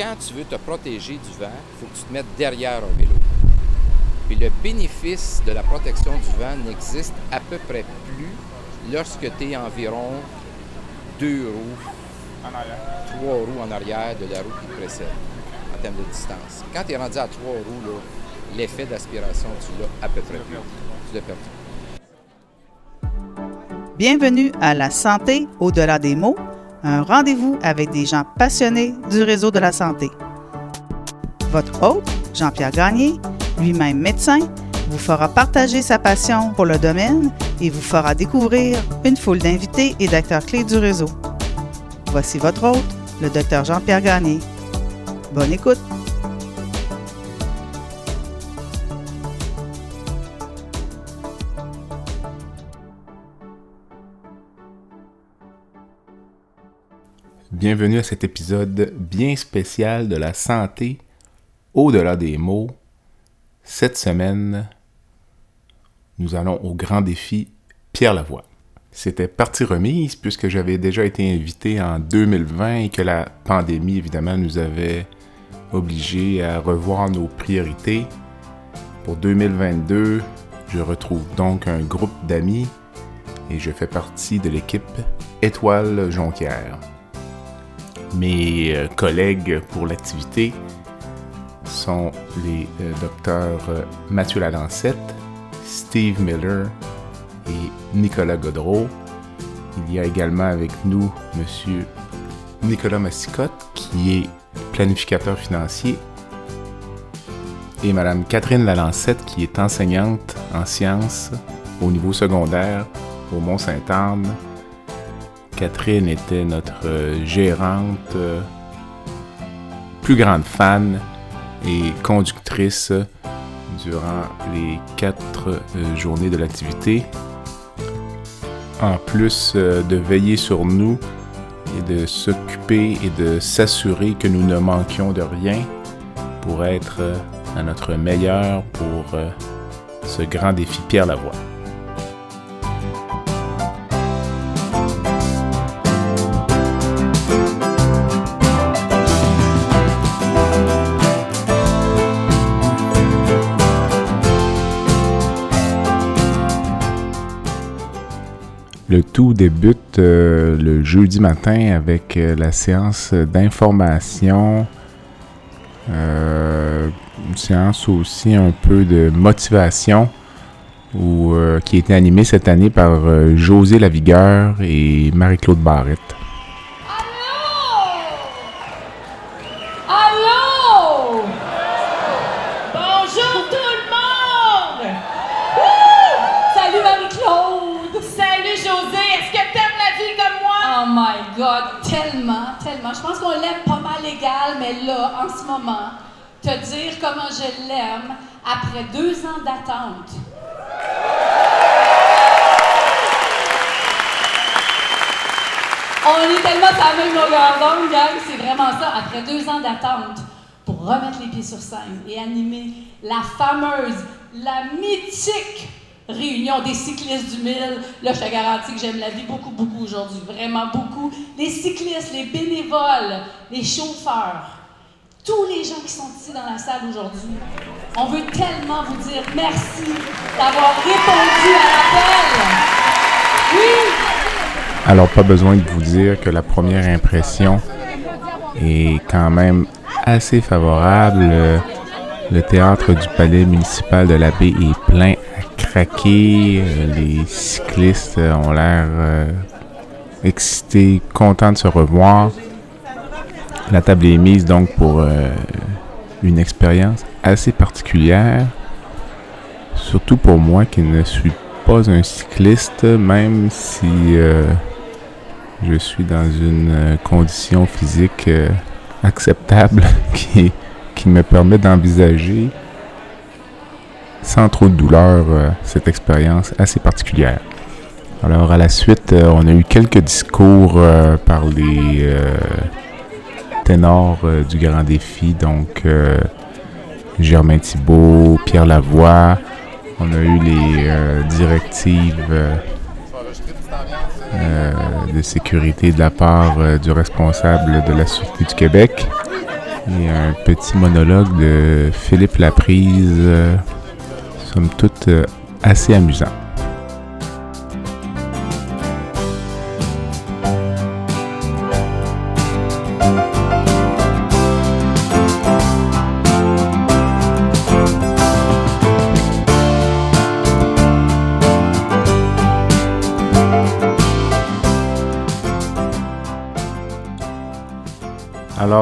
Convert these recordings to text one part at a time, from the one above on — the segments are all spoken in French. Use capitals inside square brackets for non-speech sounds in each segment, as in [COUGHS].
quand tu veux te protéger du vent, il faut que tu te mettes derrière un vélo. Puis le bénéfice de la protection du vent n'existe à peu près plus lorsque tu es environ deux roues, trois roues en arrière de la roue qui te précède en termes de distance. Quand tu es rendu à trois roues, l'effet d'aspiration, tu l'as à peu près plus. Tu l'as perdu. Bienvenue à La santé au-delà des mots, un rendez-vous avec des gens passionnés du réseau de la santé. Votre hôte, Jean-Pierre Gagné, lui-même médecin, vous fera partager sa passion pour le domaine et vous fera découvrir une foule d'invités et d'acteurs clés du réseau. Voici votre hôte, le docteur Jean-Pierre Gagné. Bonne écoute! Bienvenue à cet épisode bien spécial de la santé au-delà des mots. Cette semaine, nous allons au grand défi Pierre Lavoie. C'était partie remise puisque j'avais déjà été invité en 2020 et que la pandémie, évidemment, nous avait obligés à revoir nos priorités. Pour 2022, je retrouve donc un groupe d'amis et je fais partie de l'équipe Étoile Jonquière. Mes euh, collègues pour l'activité sont les euh, docteurs euh, Mathieu Lalancette, Steve Miller et Nicolas Godreau. Il y a également avec nous M. Nicolas Massicotte, qui est planificateur financier, et Mme Catherine Lalancette, qui est enseignante en sciences au niveau secondaire au Mont-Saint-Anne Catherine était notre euh, gérante, euh, plus grande fan et conductrice durant les quatre euh, journées de l'activité. En plus de veiller sur nous et de s'occuper et de s'assurer que nous ne manquions de rien pour être à notre meilleur pour ce grand défi Pierre Lavoie. Le tout débute euh, le jeudi matin avec euh, la séance d'information, euh, une séance aussi un peu de motivation qui a été animée cette année par José Lavigueur et Marie-Claude Barrette. Je pense qu'on l'aime pas mal égal, mais là, en ce moment, te dire comment je l'aime après deux ans d'attente. On est tellement à la même longueur gang, c'est vraiment ça. Après deux ans d'attente pour remettre les pieds sur scène et animer la fameuse, la mythique réunion des cyclistes du mille. Là, je te garantis que j'aime la vie beaucoup, beaucoup aujourd'hui. Vraiment beaucoup. Les cyclistes, les bénévoles, les chauffeurs, tous les gens qui sont ici dans la salle aujourd'hui. On veut tellement vous dire merci d'avoir répondu à l'appel. Oui! Alors, pas besoin de vous dire que la première impression est quand même assez favorable. Le théâtre du palais municipal de la baie est plein craqué. Euh, les cyclistes euh, ont l'air euh, excités, contents de se revoir. La table est mise donc pour une expérience assez particulière, surtout pour moi qui ne suis pas un cycliste, même si je suis dans une condition physique acceptable [LAUGHS] qui, qui me permet d'envisager sans trop de douleur euh, cette expérience assez particulière. Alors à la suite, euh, on a eu quelques discours euh, par les ténors du grand défi, donc Germain Thibault, Pierre Lavoie. On a eu les directives de sécurité de la part du responsable de la Sûreté du Québec. Et un petit monologue de Philippe Laprise, somme toute euh, assez amusant.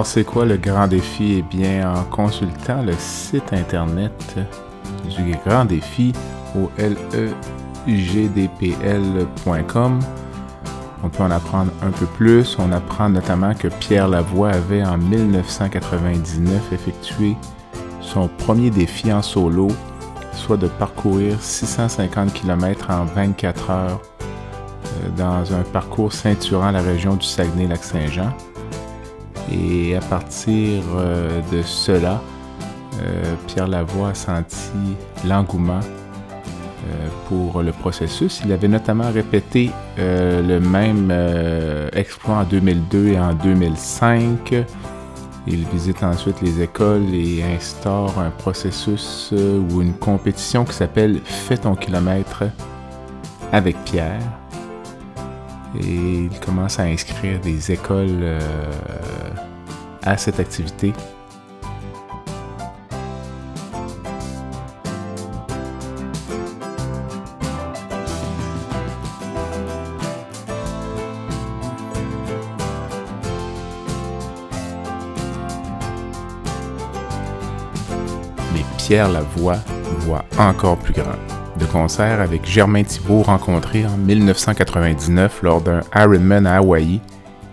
C'est quoi le grand défi? Eh bien, en consultant le site internet du grand défi au legdpl.com, on peut en apprendre un peu plus. On apprend notamment que Pierre Lavoie avait en 1999 effectué son premier défi en solo, soit de parcourir 650 km en 24 heures euh, dans un parcours ceinturant la région du Saguenay-Lac-Saint-Jean. Et à partir euh, de cela, euh, Pierre Lavoie a senti l'engouement euh, pour le processus. Il avait notamment répété le même exploit en 2002 et en 2005. Il visite ensuite les écoles et instaure un processus ou une compétition qui s'appelle Fais ton kilomètre avec Pierre. Et il commence à inscrire des écoles à cette activité. Mais Pierre Lavoie voit encore plus grand. De concert avec Germain Thibault rencontré en 1999 lors d'un Ironman à Hawaï,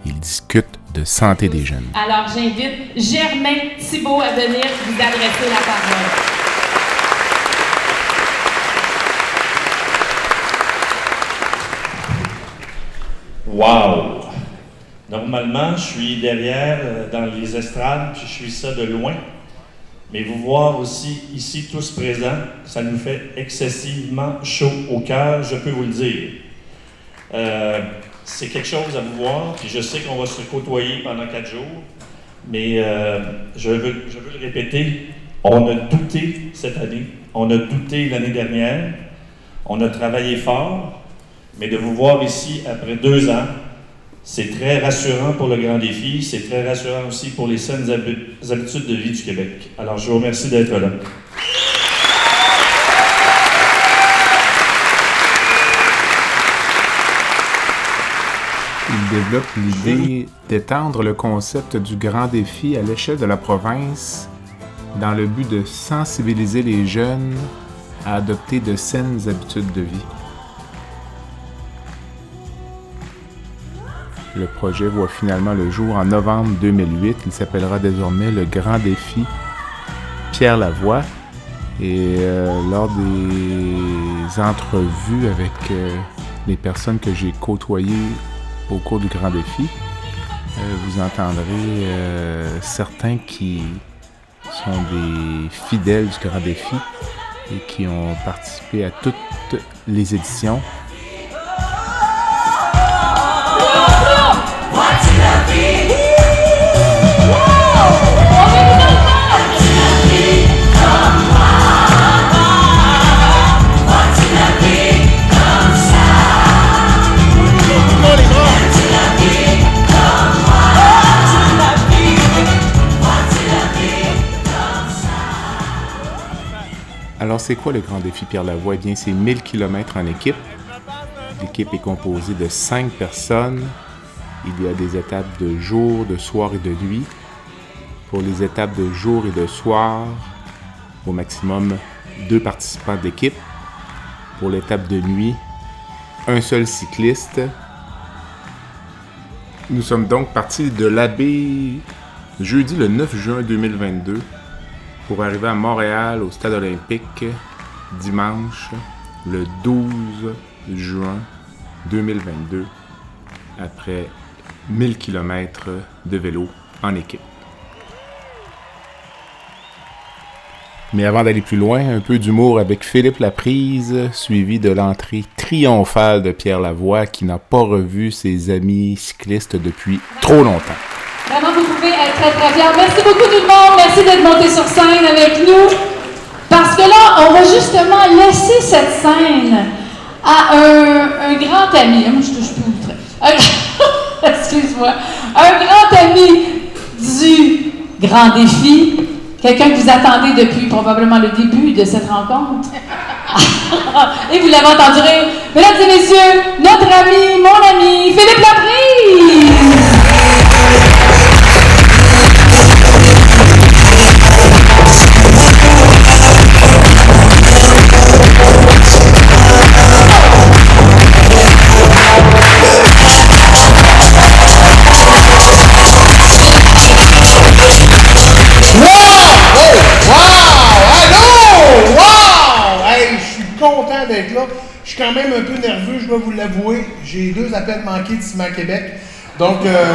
il discute de santé des jeunes. Alors, j'invite Germain Thibault à venir vous adresser la parole. Wow! Normalement, je suis derrière euh, dans les estrades, puis je suis ça de loin. Mais vous voir aussi ici tous présents, ça nous fait excessivement chaud au cœur, je peux vous le dire. Euh, c'est quelque chose à vous voir, puis je sais qu'on va se côtoyer pendant quatre jours, mais euh, je, veux, je veux le répéter, on a douté cette année, on a douté l'année dernière, on a travaillé fort, mais de vous voir ici après deux ans, c'est très rassurant pour le grand défi, c'est très rassurant aussi pour les saines habitudes de vie du Québec. Alors je vous remercie d'être là. il développe l'idée d'étendre le concept du grand défi à l'échelle de la province dans le but de sensibiliser les jeunes à adopter de saines habitudes de vie. Le projet voit finalement le jour en novembre 2008. Il s'appellera désormais le Grand Défi Pierre Lavoie. Et euh, lors des entrevues avec euh, les personnes que j'ai côtoyées au cours du Grand Défi, euh, vous entendrez certains qui sont des fidèles du Grand Défi et qui ont participé à toutes les éditions. Alors, c'est quoi le grand défi Pierre Lavoie? Eh bien, c'est 1000 km en équipe. L'équipe est composée de 5 personnes. Il y a des étapes de jour, de soir et de nuit. Pour les étapes de jour et de soir, au maximum deux participants d'équipe. Pour l'étape de nuit, un seul cycliste. Nous sommes donc partis de l'abbé jeudi le 9 juin 2022 pour arriver à Montréal au stade olympique dimanche le 12 juin 2022 après 1000 km de vélo en équipe. Mais avant d'aller plus loin, un peu d'humour avec Philippe Laprise, suivi de l'entrée triomphale de Pierre Lavoie qui n'a pas revu ses amis cyclistes depuis trop longtemps. Vraiment, vous pouvez être très, très fière. Merci beaucoup tout le monde. Merci d'être monté sur scène avec nous. Parce que là, on va justement laisser cette scène à un, un grand ami. Moi, je touche plus trait. [LAUGHS] [LAUGHS] Excuse-moi. Un grand ami du grand défi. Quelqu'un que vous attendez depuis probablement le début de cette rencontre. [LAUGHS] et vous l'avez entendu. Mesdames et messieurs, notre ami, mon ami, Philippe Laprise! Un peu nerveux, je dois vous l'avouer. J'ai deux appels manqués d'ici à Québec. Donc, euh...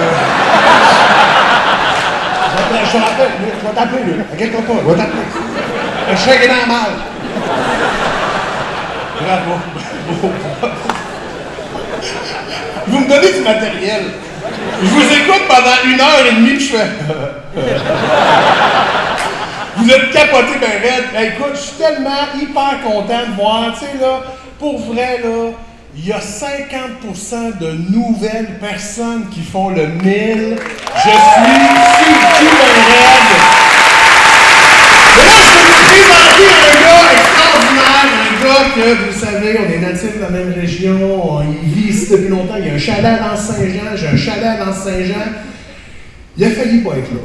je te rappelle, je vais t'appeler, là. Inquiète-toi pas, je vais t'appeler. Je suis dans mal. Bravo. Vous me donnez du matériel. Je vous écoute pendant une heure et demie, je fais. [LAUGHS] Vous êtes capoté ben raide. Ben, écoute, je suis tellement hyper content de voir, tu sais, là, pour vrai, là, il y a 50% de nouvelles personnes qui font le 1000. Je suis ben. Et là, je vais vous présenter un gars extraordinaire, un gars que, vous savez, on est natif de la même région, on, il vit ici depuis longtemps, il y a un chalet dans Saint-Jean, j'ai un chalet dans Saint-Jean. Il a failli pas être là.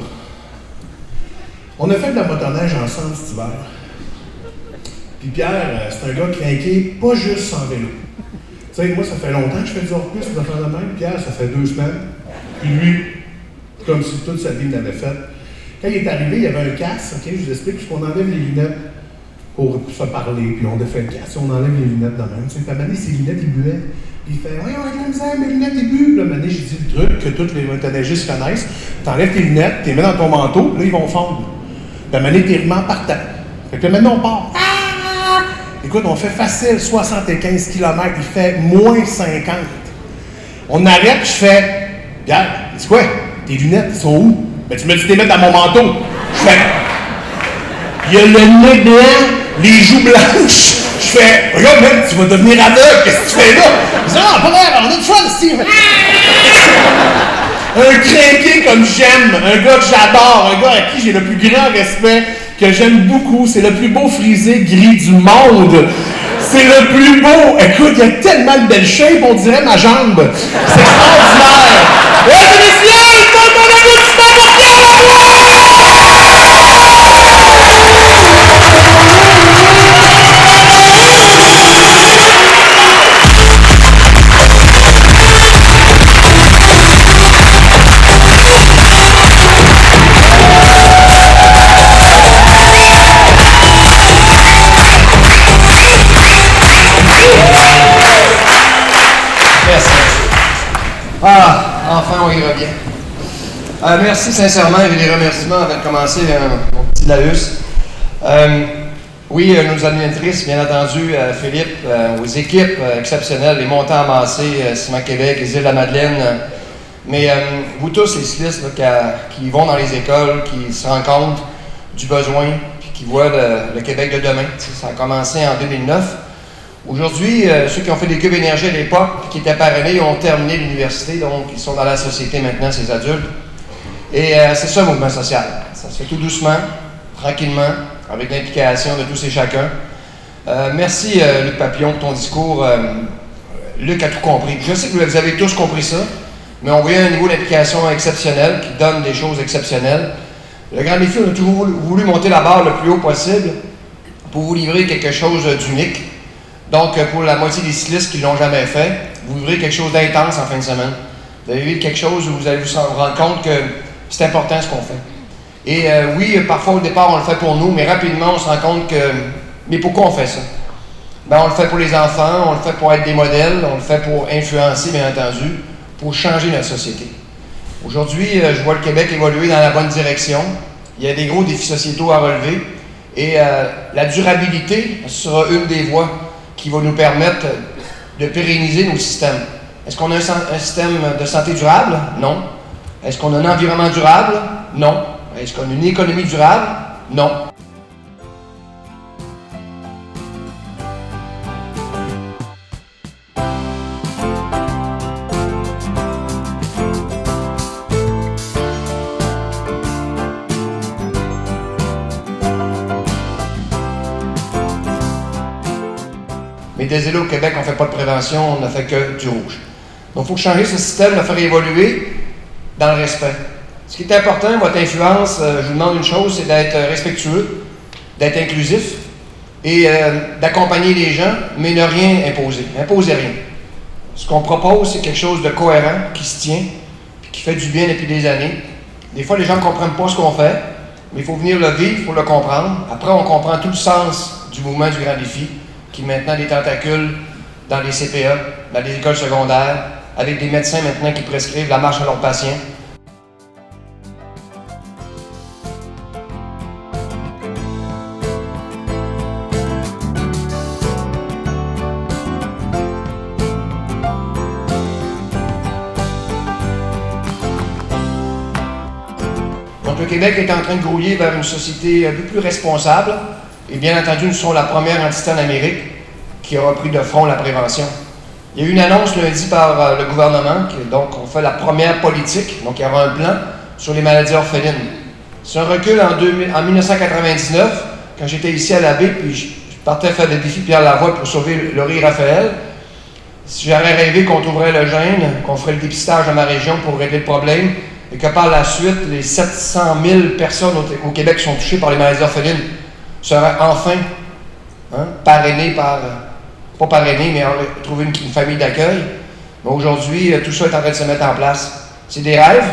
On a fait de la motoneige ensemble cet hiver. Puis Pierre, euh, c'est un gars craqué, pas juste sans vélo. Tu sais, moi, ça fait longtemps que je fais du hors-piste, de faire de même. Pierre, ça fait deux semaines. Puis lui, comme si toute sa vie l'avait fait. Quand il est arrivé, il y avait un casque, ok, je vous explique, puisqu'on enlève les lunettes pour se parler, puis on défait le casque, on enlève les lunettes de même. Tu sais, puis à ses lunettes, il buait. Puis il fait, voyons, avec la misère, mes lunettes, ils buent. Puis là, j'ai dit le truc que tous les motoneigistes connaissent. T'enlèves tes lunettes, tu les mets dans ton manteau, là, ils vont fondre. Puis à un moment par terre. Fait que maintenant, on part. On fait facile 75 km, il fait moins 50. On arrête, je fais, regarde, c'est quoi? Tes lunettes, ils sont où? Ben, tu me dis les mettre dans mon manteau. Je fais, il y a le nez blanc, les joues blanches. Je fais, regarde, mec, tu vas devenir aveugle, qu'est-ce que tu fais là? Je dis, ah, pas grave, on a du fun, Steve. Un crinqué comme j'aime, un gars que j'adore, un gars à qui j'ai le plus grand respect, que j'aime beaucoup. C'est le plus beau frisé gris du monde. C'est le plus beau. Écoute, il y a tellement de belles shapes, on dirait ma jambe. C'est extraordinaire. Euh, merci sincèrement et les remerciements avant de commencer, euh, mon petit Laus. Euh, oui, nos animatrices, bien entendu, Philippe, aux équipes exceptionnelles, les montants amassés, Ciment Québec, les îles de la Madeleine, mais vous tous, les cyclistes qui, vont dans les écoles, qui se rendent compte du besoin, puis qui voient le, Québec de demain. Ça a commencé en 2009. Aujourd'hui, euh, ceux qui ont fait des cubes énergie à l'époque, qui étaient parrainés, ont terminé l'université, donc ils sont dans la société maintenant, ces adultes. Et euh, c'est ça le mouvement social. Ça se fait tout doucement, tranquillement, avec l'implication de tous et chacun. Euh, merci, Luc Papillon, pour ton discours. Luc a tout compris. Je sais que vous avez tous compris ça, mais on voyait un niveau d'implication exceptionnel qui donne des choses exceptionnelles. Le Grand Défi, on a toujours voulu monter la barre le plus haut possible pour vous livrer quelque chose d'unique. Donc, pour la moitié des cyclistes qui ne l'ont jamais fait, vous vivrez quelque chose d'intense en fin de semaine. Vous allez vivre quelque chose où vous allez vous rendre compte que c'est important ce qu'on fait. Et euh, oui, parfois au départ, on le fait pour nous, mais rapidement, on se rend compte que. Mais pourquoi on fait ça? Ben, on le fait pour les enfants, on le fait pour être des modèles, on le fait pour influencer, bien entendu, pour changer notre société. Aujourd'hui, euh, je vois le Québec évoluer dans la bonne direction. Il y a des gros défis sociétaux à relever. Et euh, la durabilité sera une des voies qui va nous permettre de pérenniser nos systèmes. Est-ce qu'on a un, système de santé durable? Non. Est-ce qu'on a un environnement durable? Non. Est-ce qu'on a une économie durable? Non. Mais des élus au Québec, on ne fait pas de prévention, on ne fait que du rouge. Donc, il faut changer ce système, le faire évoluer dans le respect. Ce qui est important, votre influence, euh, je vous demande une chose, c'est d'être respectueux, d'être inclusif et euh, d'accompagner les gens, mais ne rien imposer. Imposez rien. Ce qu'on propose, c'est quelque chose de cohérent, qui se tient, puis qui fait du bien depuis des années. Des fois, les gens ne comprennent pas ce qu'on fait, mais il faut venir le vivre, faut le comprendre. Après, on comprend tout le sens du mouvement du grand défi, qui maintenant des tentacules dans les CPE, dans les écoles secondaires, avec des médecins maintenant qui prescrivent la marche à leurs patients. Donc le Québec est en train de grouiller vers une société un peu plus responsable. Et bien entendu, nous sommes la première entité en Amérique qui a repris de front la prévention. Il y a eu une annonce lundi par euh, le gouvernement, qui, donc on fait la première politique, donc il y aura un plan sur les maladies orphelines. C'est un recul en, 2000 en 1999, quand j'étais ici à la baie, puis je, partais faire le défi Pierre Lavoie pour sauver Laurie Raphaël. Si j'aurais rêvé qu'on ouvrait le gène, qu'on ferait le dépistage dans ma région pour régler le problème, et que par la suite, les 700 000 personnes au, au Québec qui sont touchées par les maladies orphelines seraient enfin hein, parrainées par, pas parrainées, mais trouver une, famille d'accueil. Mais aujourd'hui, tout ça est en train de se mettre en place. C'est des rêves,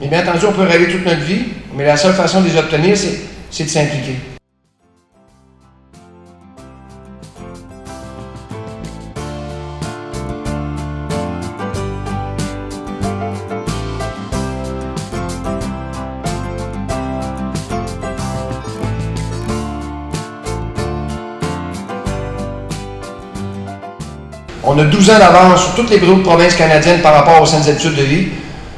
mais bien entendu, on peut rêver toute notre vie, mais la seule façon de les obtenir, c'est de s'impliquer. On a 12 ans d'avance sur toutes les autres provinces canadiennes par rapport aux saines habitudes de vie.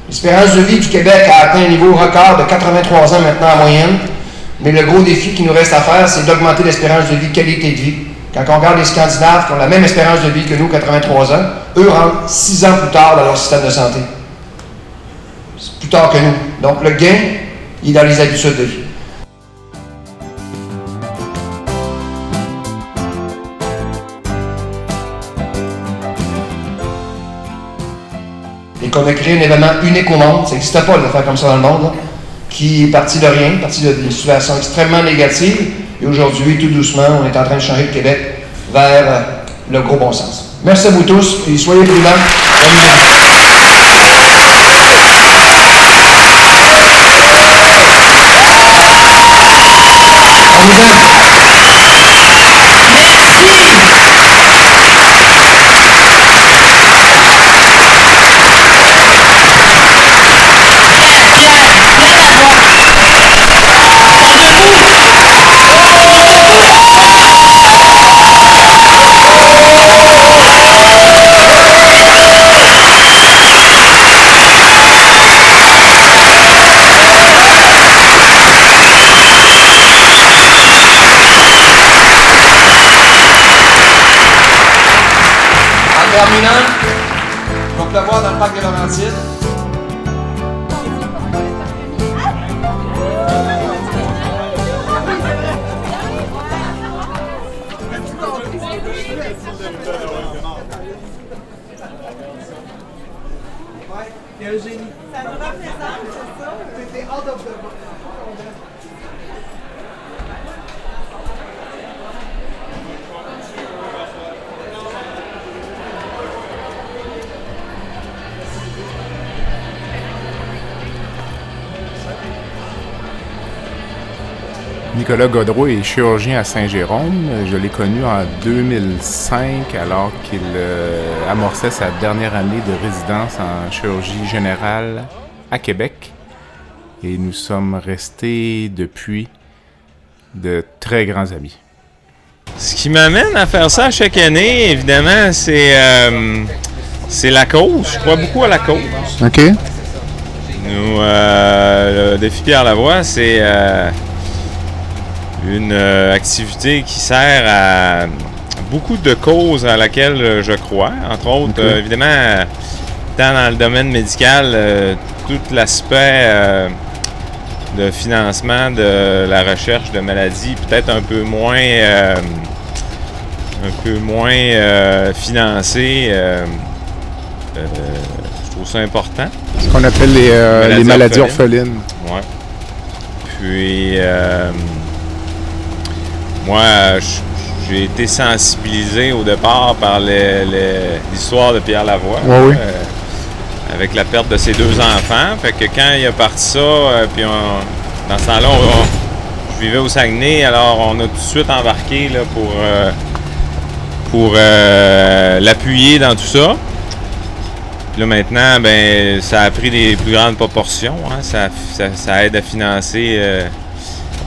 L'espérance de vie du Québec a atteint un niveau record de 83 ans maintenant en moyenne. Mais le gros défi qui nous reste à faire, c'est d'augmenter l'espérance de vie, qualité de vie. Quand on regarde les Scandinaves qui ont la même espérance de vie que nous, 83 ans, eux rentrent 6 ans plus tard dans leur système de santé. C'est plus tard que nous. Donc le gain, il est dans les habitudes de vie. Et qu'on a créé un événement unique au monde, ça n'existait pas de faire comme ça dans le monde, qui est parti de rien, parti d'une situation extrêmement négative, et aujourd'hui, tout doucement, on est en train de changer le Québec vers euh, le gros bon sens. Merci à vous tous, et soyez prudents. Nicolas Godreau est chirurgien à Saint-Jérôme. Je l'ai connu en 2005 alors qu'il euh, amorçait sa dernière année de résidence en chirurgie générale à Québec. Et nous sommes restés depuis de très grands amis. Ce qui m'amène à faire ça chaque année, évidemment, c'est euh, c'est la cause. Je crois beaucoup à la cause. OK. Nous, euh, le défi Pierre Lavoie, c'est euh, une euh, activité qui sert à beaucoup de causes à laquelle je crois. Entre autres, euh, évidemment, euh, tant dans le domaine médical, euh, tout l'aspect euh, de financement de la recherche de maladies, peut-être un peu moins, euh, un peu moins euh, financé. euh, euh, je trouve ça important. Ce qu'on appelle les, euh, Maladies les maladies orphelines. orphelines. Ouais. Puis, euh, moi, j'ai été sensibilisé au départ par l'histoire de Pierre Lavoie. Ouais, oui. euh, avec la perte de ses deux enfants. Fait que quand il a parti ça, euh, puis on- dans ce temps-là, je vivais au Saguenay, alors on a tout de suite embarqué là, pour, euh, pour l'appuyer dans tout ça. Puis là maintenant, ben, ça a pris des plus grandes proportions. hein. Ça, ça- ça aide à financer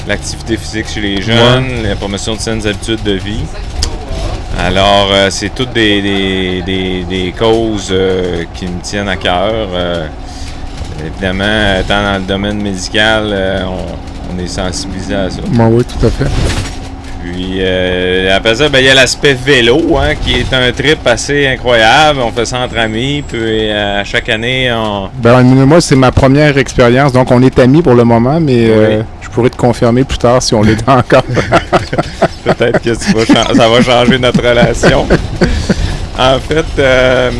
l'activité physique chez les jeunes, la promotion de saines habitudes de vie. Alors, euh, c'est toutes des, des- des- des causes euh, qui me tiennent à cœur. Euh, évidemment, étant dans le domaine médical, on, on est sensibilisé à ça. Oui, tout à fait. Puis euh, après ça, ben, il y a l'aspect vélo, hein, qui est un trip assez incroyable. On fait ça entre amis, puis à chaque année, on... Ben, moi, c'est ma première expérience, donc on est amis pour le moment, mais pourrais te confirmer plus tard si on l'est encore. [LAUGHS] Peut-être que ça va changer notre relation. En fait, euh,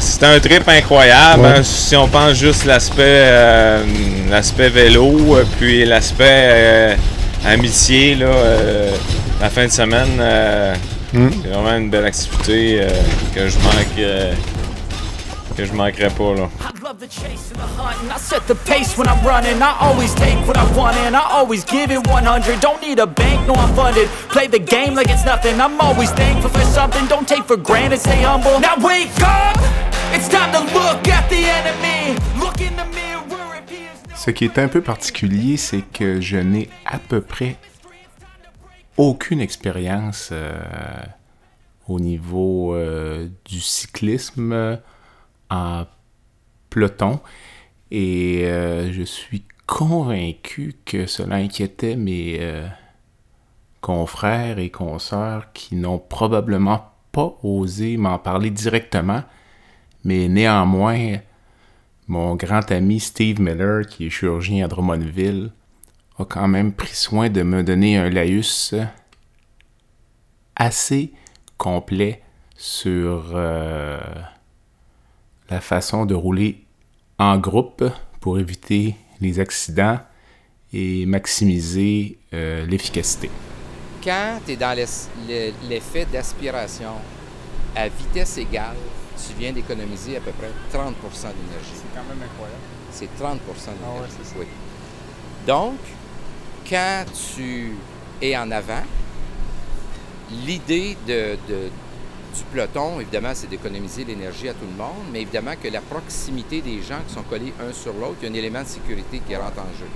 c'est un trip incroyable. Ouais. hein. si on pense juste l'aspect euh, l'aspect vélo, euh, puis l'aspect euh, amitié, là, la fin de semaine, euh, Mm. c'est vraiment une belle activité que je manque que je manquerai pas là. Love the chase and the hunt, and I set the pace when I'm running. I always take what I want, and I always give it 100. Don't need a bank, no, I'm funded. Play the game like it's nothing. I'm always thankful for something. Don't take for granted, stay humble. Now wake up! It's time to look at the enemy. Look in the mirror if he is no Ce qui est un peu particulier, c'est que je n'ai à peu près aucune expérience euh, au niveau euh, du cyclisme et euh, je suis convaincu que cela inquiétait mes euh, confrères et consoeurs qui n'ont probablement pas osé m'en parler directement, mais néanmoins mon grand ami Steve Miller, qui est chirurgien à Drummondville, a quand même pris soin de me donner un laïus assez complet sur euh, la façon de rouler en groupe pour éviter les accidents et maximiser euh, l'efficacité. Quand tu es dans l'effet d'aspiration à vitesse égale, tu viens d'économiser à peu près 30 d'énergie. C'est quand même incroyable. C'est 30 Ah d'énergie. ouais, c'est ça. oui. Donc, quand tu es en avant, l'idée de, de- du peloton, évidemment, c'est d'économiser l'énergie à tout le monde, mais évidemment que la proximité des gens qui sont collés un sur l'autre, il y a un élément de sécurité qui rentre en jeu.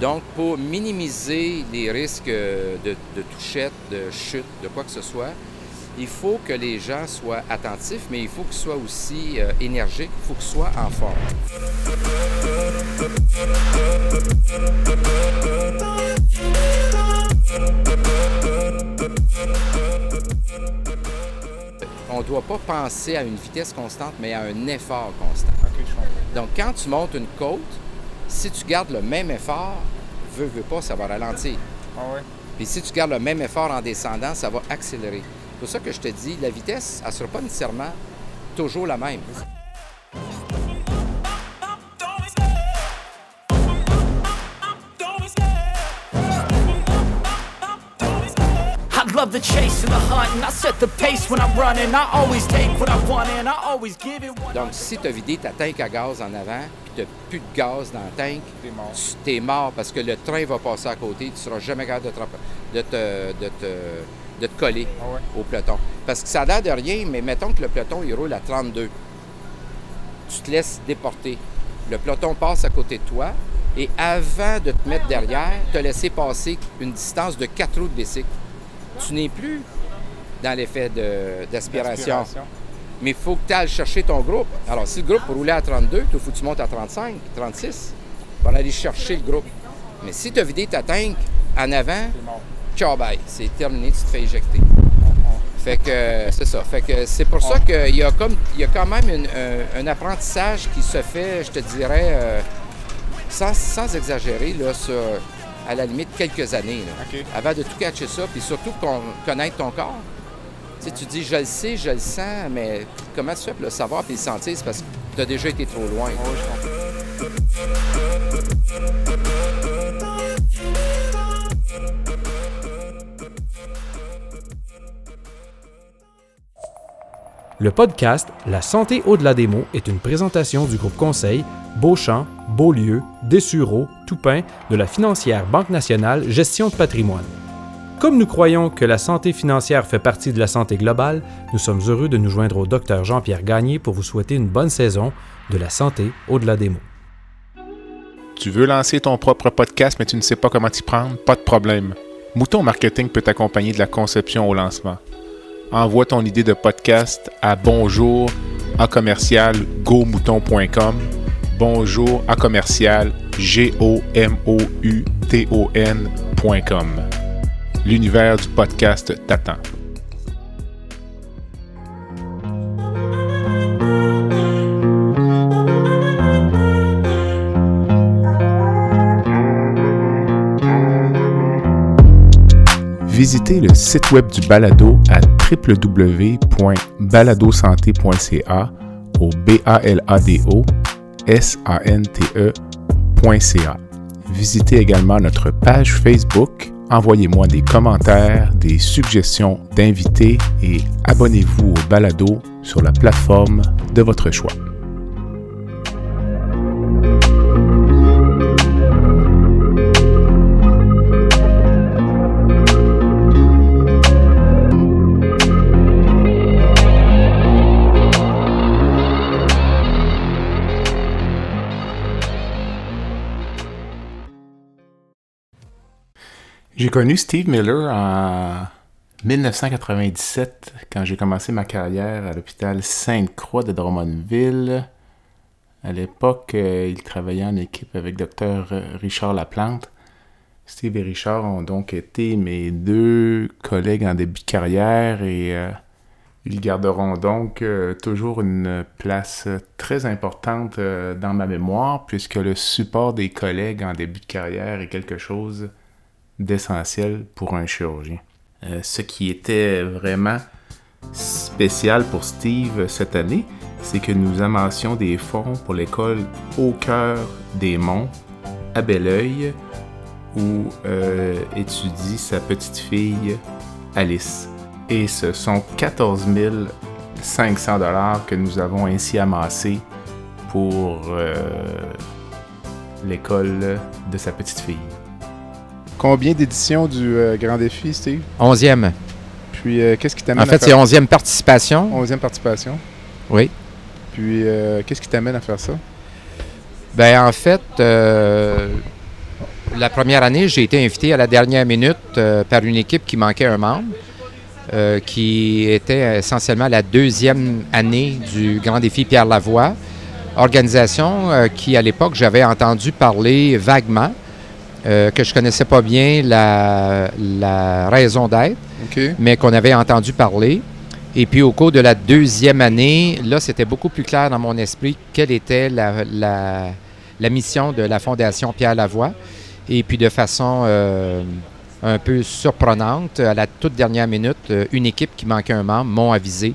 Donc, pour minimiser les risques euh, de, de touchette, de chute, de quoi que ce soit, il faut que les gens soient attentifs, mais il faut qu'ils soient aussi euh, énergiques, il faut qu'ils soient en forme. On ne doit pas penser à une vitesse constante, mais à un effort constant. Donc, quand tu montes une côte, si tu gardes le même effort, veux, veux pas, ça va ralentir. Puis si tu gardes le même effort en descendant, ça va accélérer. C'est pour ça que je te dis, la vitesse, elle ne sera pas nécessairement toujours la même. Love the chase and the hunt, and I set the pace when I'm running. I always take what I want, and I always give it 100. Donc, si tu as vidé ta tank à gaz en avant, puis tu n'as plus de gaz dans la tank, tu es mort parce que le train va passer à côté, tu ne seras jamais capable de te, rap- de te, de te- de te coller au peloton. Parce que ça a l'air de rien, mais mettons que le peloton, il roule à 32. Tu te laisses déporter. Le peloton passe à côté de toi, et avant de te mettre derrière, te laisser passer une distance de 4 roues de bicycle. Tu n'es plus dans l'effet d'aspiration. Mais il faut que tu ailles chercher ton groupe. Alors, si le groupe roulait à 32, il faut que tu montes à 35, 36 pour aller chercher le groupe. Mais si tu as vidé ta tank en avant, ciao bye, c'est terminé, tu te fais éjecter. Fait que c'est ça. Fait que c'est pour ça qu'il y a comme il y a quand même une- un, un apprentissage qui se fait, je te dirais, euh, sans, sans exagérer, là, sur à la limite quelques années. là, Avant de tout catcher ça, puis surtout con- connaître ton corps. Tu sais, tu dis je le sais, je le sens, mais comment tu fais pour le savoir puis le sentir? C'est parce que tu as déjà été trop loin. Le podcast La santé au-delà des mots est une présentation du groupe conseil Beauchamp, Beaulieu, Dessureau, Toupin de la financière Banque nationale Gestion de patrimoine. Comme nous croyons que la santé financière fait partie de la santé globale, nous sommes heureux de nous joindre au docteur Jean-Pierre Gagné pour vous souhaiter une bonne saison de la santé au-delà des mots. Tu veux lancer ton propre podcast, mais tu ne sais pas comment t'y prendre? Pas de problème. Mouton Marketing peut t'accompagner de la conception au lancement. Envoie ton idée de podcast à bonjour à commercial gomouton.com. Bonjour à commercial g o m o u t o n.com. L'univers du podcast t'attend. Visitez le site web du balado à www.baladosanté.ca au b a l a d o s a n t e.ca. Visitez également notre page Facebook, envoyez-moi des commentaires, des suggestions d'invités et abonnez-vous au balado sur la plateforme de votre choix. J'ai connu Steve Miller en 1997 quand j'ai commencé ma carrière à l'hôpital Sainte-Croix de Drummondville. À l'époque, euh, il travaillait en équipe avec Dr Richard Laplante. Steve et Richard ont donc été mes deux collègues en début de carrière et euh, ils garderont donc euh, toujours une place très importante euh, dans ma mémoire puisque le support des collègues en début de carrière est quelque chose d'essentiel pour un chirurgien. Euh, ce qui était vraiment spécial pour Steve cette année, c'est que nous amassions des fonds pour l'école Au cœur des monts à Belleuil où euh, étudie sa petite fille Alice. Et ce sont 14 500 dollars que nous avons ainsi amassés pour euh, l'école de sa petite fille. Combien d'éditions du euh, Grand Défi, Steve? Onzième. Puis, euh, qu'est-ce qui t'amène En fait, à c'est onzième participation. Onzième participation. Oui. Puis, euh, qu'est-ce qui t'amène à faire ça? Ben en fait, la première année, j'ai été invité à la dernière minute par une équipe qui manquait un membre, qui était essentiellement la deuxième année du Grand Défi Pierre Lavoie, organisation qui, à l'époque, j'avais entendu parler vaguement, euh, que je connaissais pas bien la, la raison d'être, mais qu'on avait entendu parler. Et puis au cours de la deuxième année, là, c'était beaucoup plus clair dans mon esprit quelle était la, la- la mission de la Fondation Pierre Lavoie. Et puis de façon euh, un peu surprenante, à la toute dernière minute, euh, une équipe qui manquait un membre m'ont avisé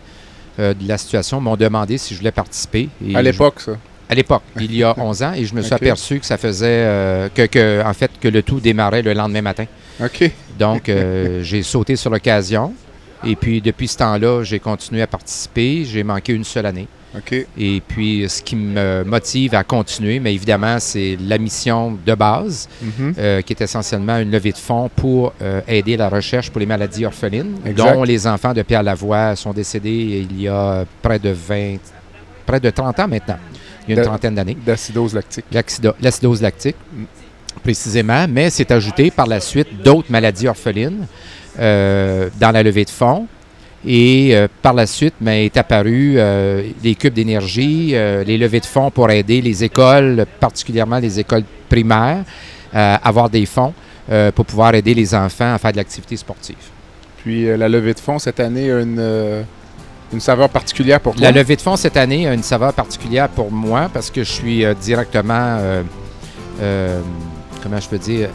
euh, de la situation, m'ont demandé si je voulais participer. Et À l'époque, ça. À l'époque, il y a [LAUGHS] 11 ans, et je me suis aperçu que ça faisait euh, que, que, en fait, que le tout démarrait le lendemain matin. OK. Donc, euh, [LAUGHS] j'ai sauté sur l'occasion. Et puis, depuis ce temps-là, j'ai continué à participer. J'ai manqué une seule année. OK. Et puis, ce qui me motive à continuer, mais évidemment, c'est la mission de base, Mhm. euh, qui est essentiellement une levée de fonds pour aider la recherche pour les maladies orphelines, Exact. dont les enfants de Pierre Lavoie sont décédés il y a près de 20, près de 30 ans maintenant. Il y a une De- trentaine d'années. D'acidose lactique. L'acidose lactique, précisément, mais c'est ajouté par la suite d'autres maladies orphelines euh, dans la levée de fonds. Et euh, par la suite, ben, est apparu euh, les cubes d'énergie, euh, les levées de fonds pour aider les écoles, particulièrement les écoles primaires, à avoir des fonds pour pouvoir aider les enfants à faire de l'activité sportive. Puis la levée de fonds cette année a une, une saveur particulière pour toi? La levée de fonds cette année a une saveur particulière pour moi parce que je suis euh, directement, euh, euh, comment je peux dire,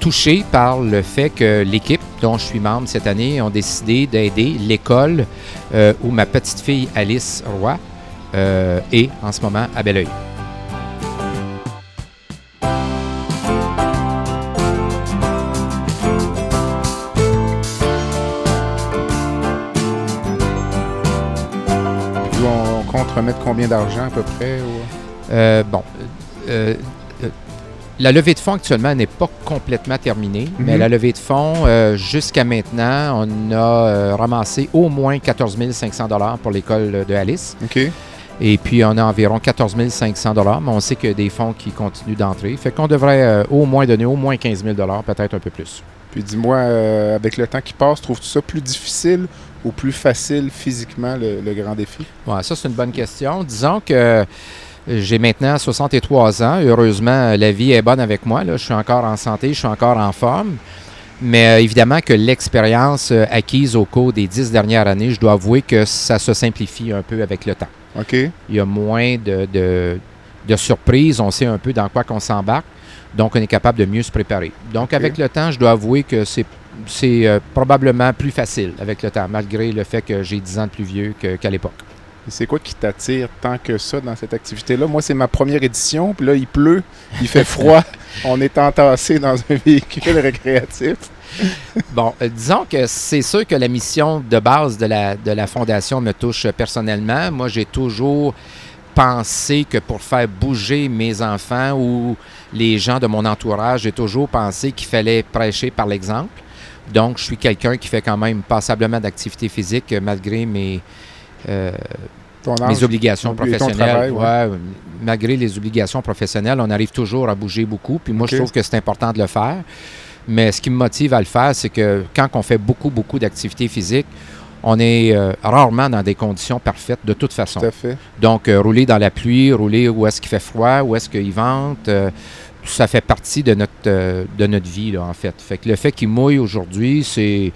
touché par le fait que l'équipe dont je suis membre cette année ont décidé d'aider l'école où ma petite fille Alice Roy est en ce moment à Belleuil. Combien d'argent à peu près? ou- Euh, bon, euh, euh, la levée de fonds actuellement n'est pas complètement terminée, mais Mhm. la levée de fonds, euh, jusqu'à maintenant, on a euh, ramassé au moins 14 500 pour l'école de Alice. OK. Et puis, on a environ 14 500 mais on sait qu'il y a des fonds qui continuent d'entrer. Fait qu'on devrait euh, au moins donner au moins 15 000 peut-être un peu plus. Puis dis-moi, euh, avec le temps qui passe, trouves-tu ça plus difficile ou plus facile physiquement, le, le grand défi? Ouais, ça, c'est une bonne question. Disons que euh, j'ai maintenant 63 ans. Heureusement, la vie est bonne avec moi. Là. Je suis encore en santé, je suis encore en forme. Mais euh, évidemment que l'expérience euh, acquise au cours des dix dernières années, je dois avouer que ça se simplifie un peu avec le temps. OK. Il y a moins de, de, de surprises. On sait un peu dans quoi qu'on s'embarque. Donc, on est capable de mieux se préparer. Donc, avec le temps, je dois avouer que c'est c'est euh, probablement plus facile avec le temps, malgré le fait que j'ai 10 ans de plus vieux qu'à l'époque. C'est quoi qui t'attire tant que ça dans cette activité-là? Moi, c'est ma première édition, puis là, il pleut, il fait [LAUGHS] froid, on est entassé dans un véhicule récréatif. Bon, euh, disons que c'est sûr que la mission de base de la, de la Fondation me touche personnellement. Moi, j'ai toujours pensé que pour faire bouger mes enfants ou les gens de mon entourage, j'ai toujours pensé qu'il fallait prêcher par l'exemple. Donc, je suis quelqu'un qui fait quand même passablement d'activité physique euh, malgré mes, euh, Ton âge, mes obligations professionnelles. travail, ouais. Ouais, malgré les obligations professionnelles, on arrive toujours à bouger beaucoup. Puis moi, je trouve que c'est important de le faire. Mais ce qui me motive à le faire, c'est que quand on fait beaucoup, beaucoup d'activités physiques, on est euh, rarement dans des conditions parfaites de toute façon. Tout à fait. Donc, euh, rouler dans la pluie, rouler où est-ce qu'il fait froid, où est-ce qu'il vente, euh, ça fait partie de notre, euh, de notre vie, là, en fait. Fait que le fait qu'il mouille aujourd'hui, c'est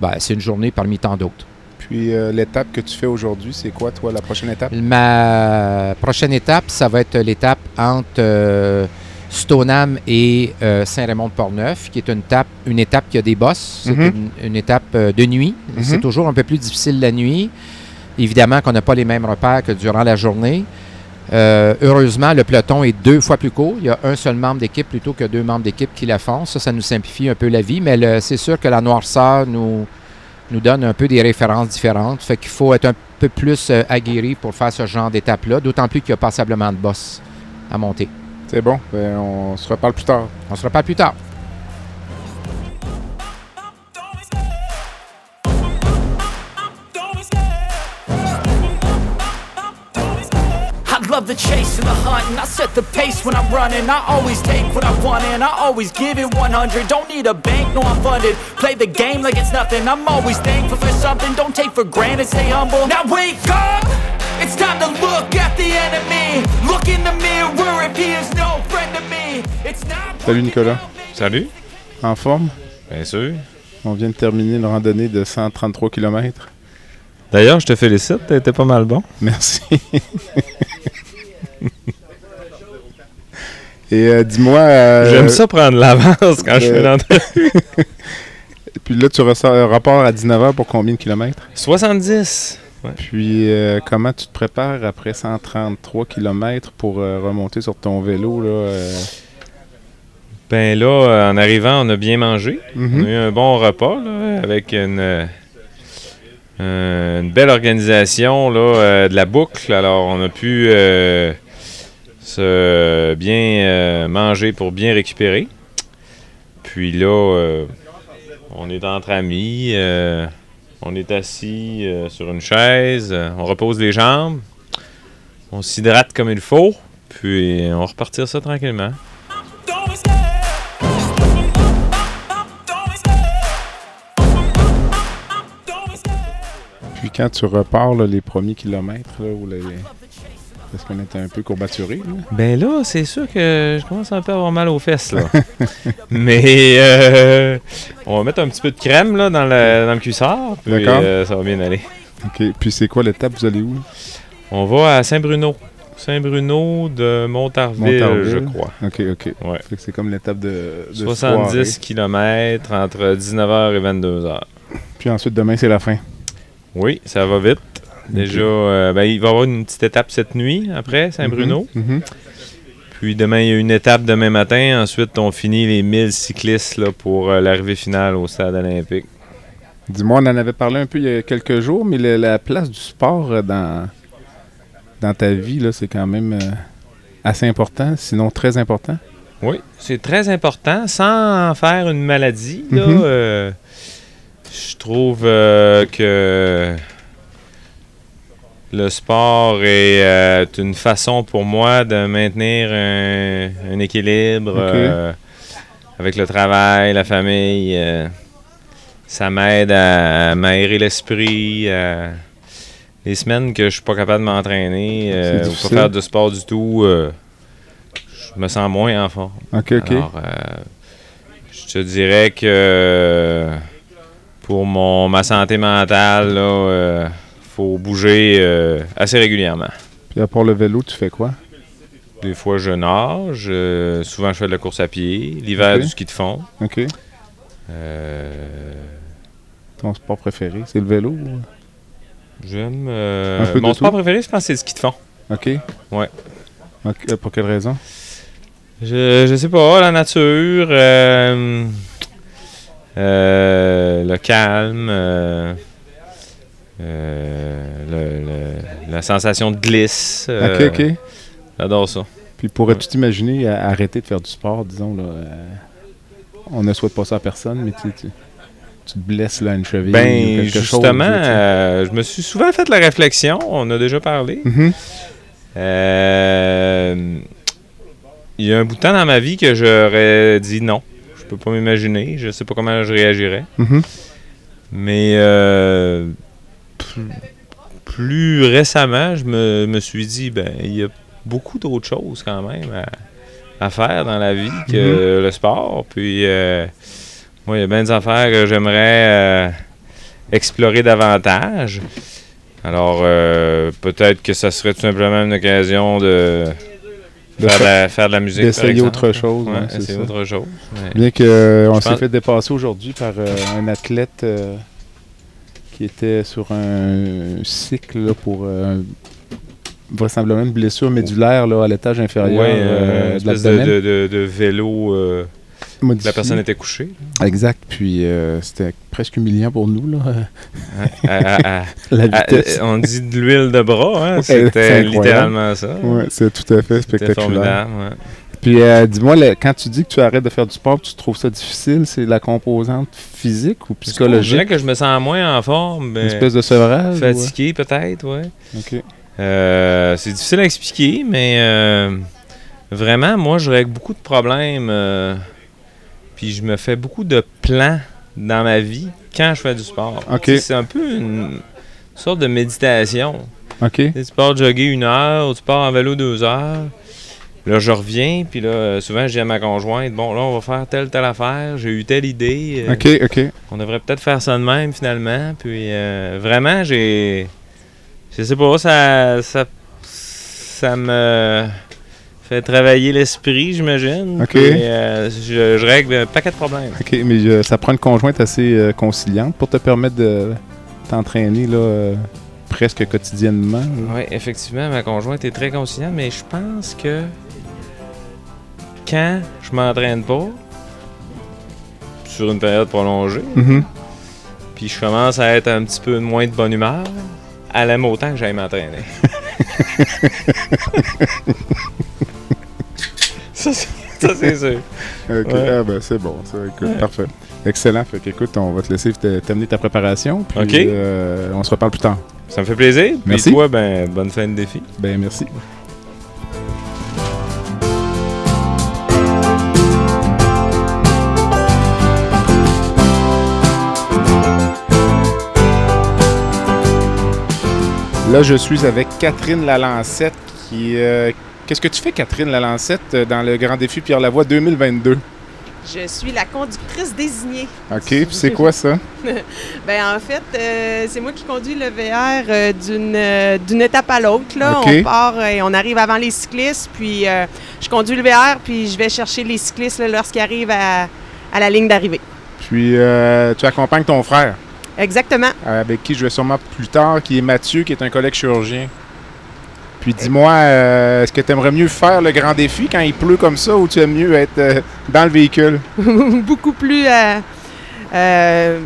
ben, une journée parmi tant d'autres. Puis euh, l'étape que tu fais aujourd'hui, c'est quoi, toi, la prochaine étape? Ma prochaine étape, ça va être l'étape entre euh, Stoneham et Saint-Raymond-de-Portneuf, qui est une étape, une étape qui a des bosses. C'est Mhm. une, une étape de nuit. Mhm. C'est toujours un peu plus difficile la nuit. Évidemment qu'on n'a pas les mêmes repères que durant la journée. Euh, heureusement, le peloton est deux fois plus court. Il y a un seul membre d'équipe plutôt que deux membres d'équipe qui la font. Ça, ça nous simplifie un peu la vie, mais c'est sûr que la noirceur nous, nous donne un peu des références différentes. Fait qu'il faut être un peu plus euh, aguerri pour faire ce genre d'étape-là, d'autant plus qu'il y a passablement de boss à monter. C'est bon, ben, on se reparle plus tard. On se reparle plus tard. Love the chase and the hunt, and I set the pace when I'm running. I always take what I want, and I always give it 100. Don't need a bank, no, I'm funded. Play the game like it's nothing. I'm always thankful for something. Don't take for granted, stay humble. Now wake up! It's time to look at the enemy. Look in the mirror if he is no friend to me. It's not. Salut Nicolas. Salut. En forme? Bien sûr. On vient de terminer une randonnée de 133 km. D'ailleurs, je te félicite, été pas mal bon. Merci. [LAUGHS] Et euh, dis-moi... euh, J'aime ça prendre l'avance quand je fais euh, l'entrevue. [LAUGHS] Puis là, tu ressors un rapport à 19h pour combien de kilomètres? 70. Ouais. Puis euh, comment tu te prépares après 133 km pour euh, remonter sur ton vélo? Là, euh? Ben là, en arrivant, on a bien mangé. Mhm. On a eu un bon repas là, avec une, euh, une belle organisation là, euh, de la boucle. Alors, on a pu euh, se bien euh, manger pour bien récupérer. Puis là, euh, on est entre amis. euh, on est assis sur une chaise. on repose les jambes. On s'hydrate comme il faut. Puis on va repartir ça tranquillement. quand tu repars les premiers kilomètres, là, les... est-ce qu'on était un peu courbaturé? Ben là, c'est sûr que je commence un peu à avoir mal aux fesses, là. [LAUGHS] Mais euh, on va mettre un petit peu de crème là, dans, le, dans le cuissard, puis D'accord. euh, ça va bien aller. OK. Puis c'est quoi l'étape? Vous allez où? On va à Saint-Bruno. Saint-Bruno de Montarville, Montarville. je crois. OK, OK. Ouais. C'est comme l'étape de, de 70 km entre 19h et 22h. Puis ensuite, demain, c'est la fin. Oui, ça va vite. Déjà, euh, ben, il va y avoir une petite étape cette nuit après Saint-Bruno. Mhm, mhm. Puis demain, il y a une étape demain matin. Ensuite, on finit les 1000 cyclistes là, pour euh, l'arrivée finale au stade olympique. Dis-moi, on en avait parlé un peu il y a quelques jours, mais le- la place du sport euh, dans, dans ta vie, c'est quand même assez important, sinon très important. Oui, c'est très important. Sans en faire une maladie, là, Mhm. euh, je trouve euh, que le sport est euh, une façon pour moi de maintenir un, un équilibre euh, avec le travail, la famille. euh, ça m'aide à m'aérer l'esprit. Les semaines que je suis pas capable de m'entraîner ou pas faire de sport du tout, je me sens moins en forme. Alors, je te dirais que pour mon, ma santé mentale, là, faut bouger euh, assez régulièrement. Puis à part le vélo, tu fais quoi? Des fois, je nage. euh, souvent, je fais de la course à pied. L'hiver, du ski de fond. OK. Euh, Ton sport préféré, c'est le vélo? ou- J'aime. mon sport tout? préféré, je pense, c'est le ski de fond. OK. Ouais. Pour quelle raison? Je, je sais pas, la nature, euh, euh, le calme, euh, euh, le- le- la sensation de glisse. euh, OK, OK. J'adore ça. Puis pourrais-tu t'imaginer arrêter de faire du sport, disons, là? euh, on ne souhaite pas ça à personne, mais tu, tu, tu te blesses là, une cheville ou Ben, chose. justement, là, je me suis souvent fait la réflexion, on a déjà parlé. Mhm. Il y a un bout de temps dans ma vie que j'aurais dit non. Je peux pas m'imaginer, je sais pas comment je réagirais. Mhm. Mais euh, plus, récemment, je me, me suis dit, ben, il y a beaucoup d'autres choses quand même à, à faire dans la vie que le sport. Puis, euh, moi, il y a bien des affaires que j'aimerais euh, explorer davantage. Alors, euh, peut-être que ça serait tout simplement une occasion de, De faire, de la, faire de la musique. d'essayer autre chose, Ouais, ouais, c'est autre chose. mais- Bien qu'on s'est pense- fait dépasser aujourd'hui par un athlète qui était sur un cycle là, pour euh, vraisemblablement une blessure médulaire là, à l'étage inférieur Ouais, euh, euh, de vélo. euh, la personne était couchée. Exact. Puis euh, c'était presque humiliant pour nous. Là. À- à- à- [LAUGHS] on dit de l'huile de bras, hein? Ouais, C'était littéralement ça. Ouais, c'est tout à fait spectaculaire. formidable. ouais. Puis euh, dis-moi, quand tu dis que tu arrêtes de faire du sport, tu trouves ça difficile, c'est la composante physique ou Je psychologique? dirais que je me sens moins en forme. Une espèce de sevrage? Fatigué, peut-être, ouais. OK. Euh, c'est difficile à expliquer, mais euh, vraiment, moi, je règle beaucoup de problèmes. euh, puis je me fais beaucoup de plans dans ma vie quand je fais du sport. Ok. Tu sais, C'est un peu une sorte de méditation. OK. Tu pars jogger une heure, ou tu pars en vélo deux heures. Là, je reviens, puis là, euh, souvent, je dis à ma conjointe, bon, là, on va faire telle, telle affaire, j'ai eu telle idée. euh, OK, OK. on devrait peut-être faire ça de même, finalement. Puis, euh, vraiment, j'ai... Je sais pas, ça... Ça, ça me fait travailler l'esprit, j'imagine. Ok. Puis, euh, je, je règle un paquet de problèmes. OK, mais euh, ça prend une conjointe assez conciliante pour te permettre de t'entraîner là, presque quotidiennement. Oui, effectivement, ma conjointe est très conciliante, mais je pense que quand? Je m'entraîne pas, sur une période prolongée, Mhm. puis je commence à être un petit peu moins de bonne humeur, elle aime autant que j'aille m'entraîner. [LAUGHS] ça, c'est- sûr. OK, Ouais. ah ben, c'est bon, ça, écoute, Ouais. parfait. Excellent, fait qu'écoute, on va te laisser terminer ta préparation, puis euh, on se reparle plus tard. Ça me fait plaisir. Merci. Toi, ben, bonne fin de défi. Ben, merci. Là, je suis avec Catherine Lalancette qui... euh, Qu'est-ce que tu fais, Catherine Lalancette, euh, dans le Grand Défi Pierre Lavoie 2022? Je suis la conductrice désignée. OK, puis c'est quoi ça? [LAUGHS] ben en fait, euh, c'est moi qui conduis le VR euh, d'une euh, d'une étape à l'autre. On part et on arrive avant les cyclistes, puis je conduis le VR, puis je vais chercher les cyclistes lorsqu'ils arrivent à, à la ligne d'arrivée. Puis tu accompagnes ton frère, Exactement. euh, avec qui je vais sûrement plus tard, qui est Mathieu, qui est un collègue chirurgien. Puis dis-moi, euh, est-ce que tu aimerais mieux faire le grand défi quand il pleut comme ça ou tu aimes mieux être euh, dans le véhicule? [LAUGHS] Beaucoup plus. euh,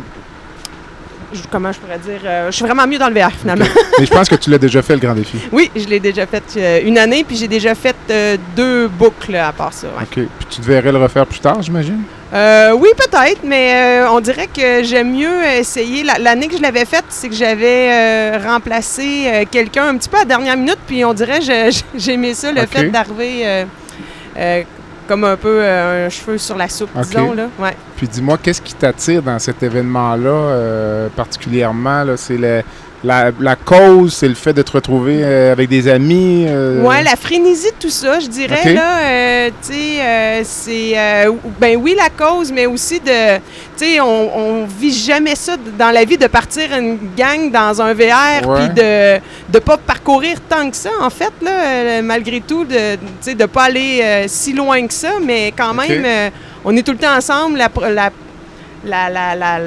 comment je pourrais dire? je suis vraiment mieux dans le VR finalement. [LAUGHS] Mais je pense que tu l'as déjà fait, le grand défi. oui, je l'ai déjà fait une année, puis j'ai déjà fait deux boucles à part ça. ouais. OK. Puis tu devrais le refaire plus tard, j'imagine? Euh, oui, peut-être, mais euh, on dirait que j'aime mieux essayer. La- L'année que je l'avais faite, c'est que j'avais euh, remplacé euh, quelqu'un un petit peu à la dernière minute, puis on dirait que j'aimais ça, le fait d'arriver comme un peu un cheveu sur la soupe, disons. Là. Ouais. Puis dis-moi, qu'est-ce qui t'attire dans cet événement-là particulièrement? là? C'est le- la, la cause, c'est le fait de te retrouver euh, avec des amis? euh, Ouais, la frénésie de tout ça, je dirais, là, euh, tu sais, c'est, ben oui, la cause, mais aussi de, tu sais, on, on vit jamais ça dans la vie, de partir une gang dans un VR, puis de de pas parcourir tant que ça, en fait, là, malgré tout, de, tu sais, de pas aller si loin que ça, mais quand même, on est tout le temps ensemble, la, la, la, la, la-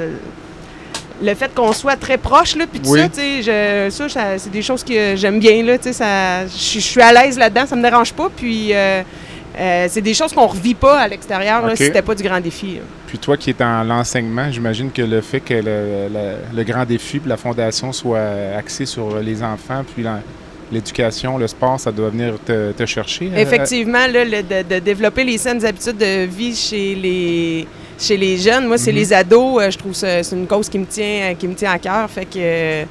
le fait qu'on soit très proche, là, puis tout Oui. ça, tu sais, je- ça, ça, c'est des choses que j'aime bien, là, tu sais, ça, je suis à l'aise là-dedans, ça me dérange pas, puis euh, euh, c'est des choses qu'on revit pas à l'extérieur, là, Ok. si c'était pas du grand défi. là. Puis toi qui es dans l'enseignement, j'imagine que le fait que le, le- le grand défi puis la fondation soit axée sur les enfants, puis la- l'éducation, le sport, ça doit venir te, te chercher. euh, Effectivement, là, le- de, de développer les saines habitudes de vie chez les, chez les jeunes, moi, c'est Mhm. les ados, euh, je trouve que c'est une cause qui me tient, qui me tient à cœur, fait que euh,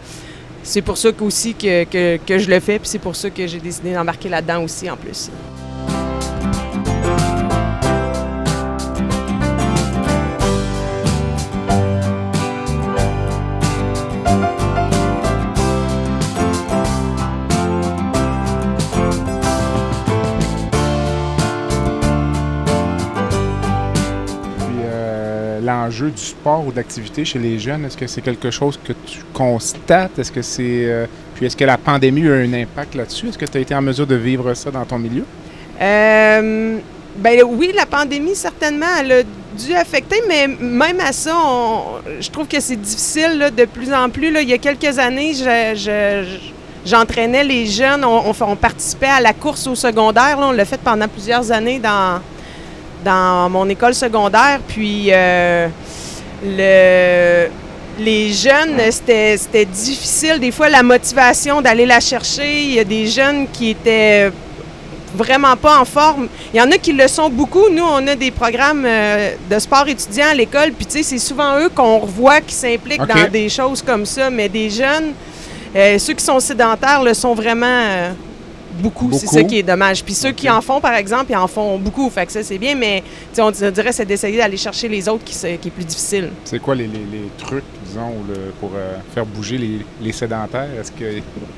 c'est pour ça aussi que, que, que je le fais, puis c'est pour ça que j'ai décidé d'embarquer là-dedans aussi, en plus. Du sport ou d'activité chez les jeunes, est-ce que c'est quelque chose que tu constates? Est-ce que c'est. euh, puis est-ce que la pandémie a eu un impact là-dessus? Est-ce que tu as été en mesure de vivre ça dans ton milieu? Euh, ben oui, la pandémie, certainement, elle a dû affecter, mais même à ça, je trouve que c'est difficile là, de plus en plus. là. il y a quelques années, je- je- je- j'entraînais les jeunes, on, on, on participait à la course au secondaire. là. on l'a fait pendant plusieurs années dans, dans mon école secondaire. Puis euh, le, les jeunes, c'était difficile. Des fois, la motivation d'aller la chercher. Il y a des jeunes qui étaient vraiment pas en forme. Il y en a qui le sont beaucoup. Nous, on a des programmes euh, de sport étudiant à l'école, puis tu sais, c'est souvent eux qu'on revoit qui s'impliquent dans des choses comme ça, mais des jeunes, euh, ceux qui sont sédentaires le sont vraiment beaucoup. C'est ça qui est dommage. Puis ceux qui en font, par exemple, ils en font beaucoup. Fait que ça, c'est bien, mais on dirait c'est d'essayer d'aller chercher les autres qui, qui est plus difficile. C'est quoi les, les- les trucs, disons, le- pour euh, faire bouger les, les sédentaires? Est-ce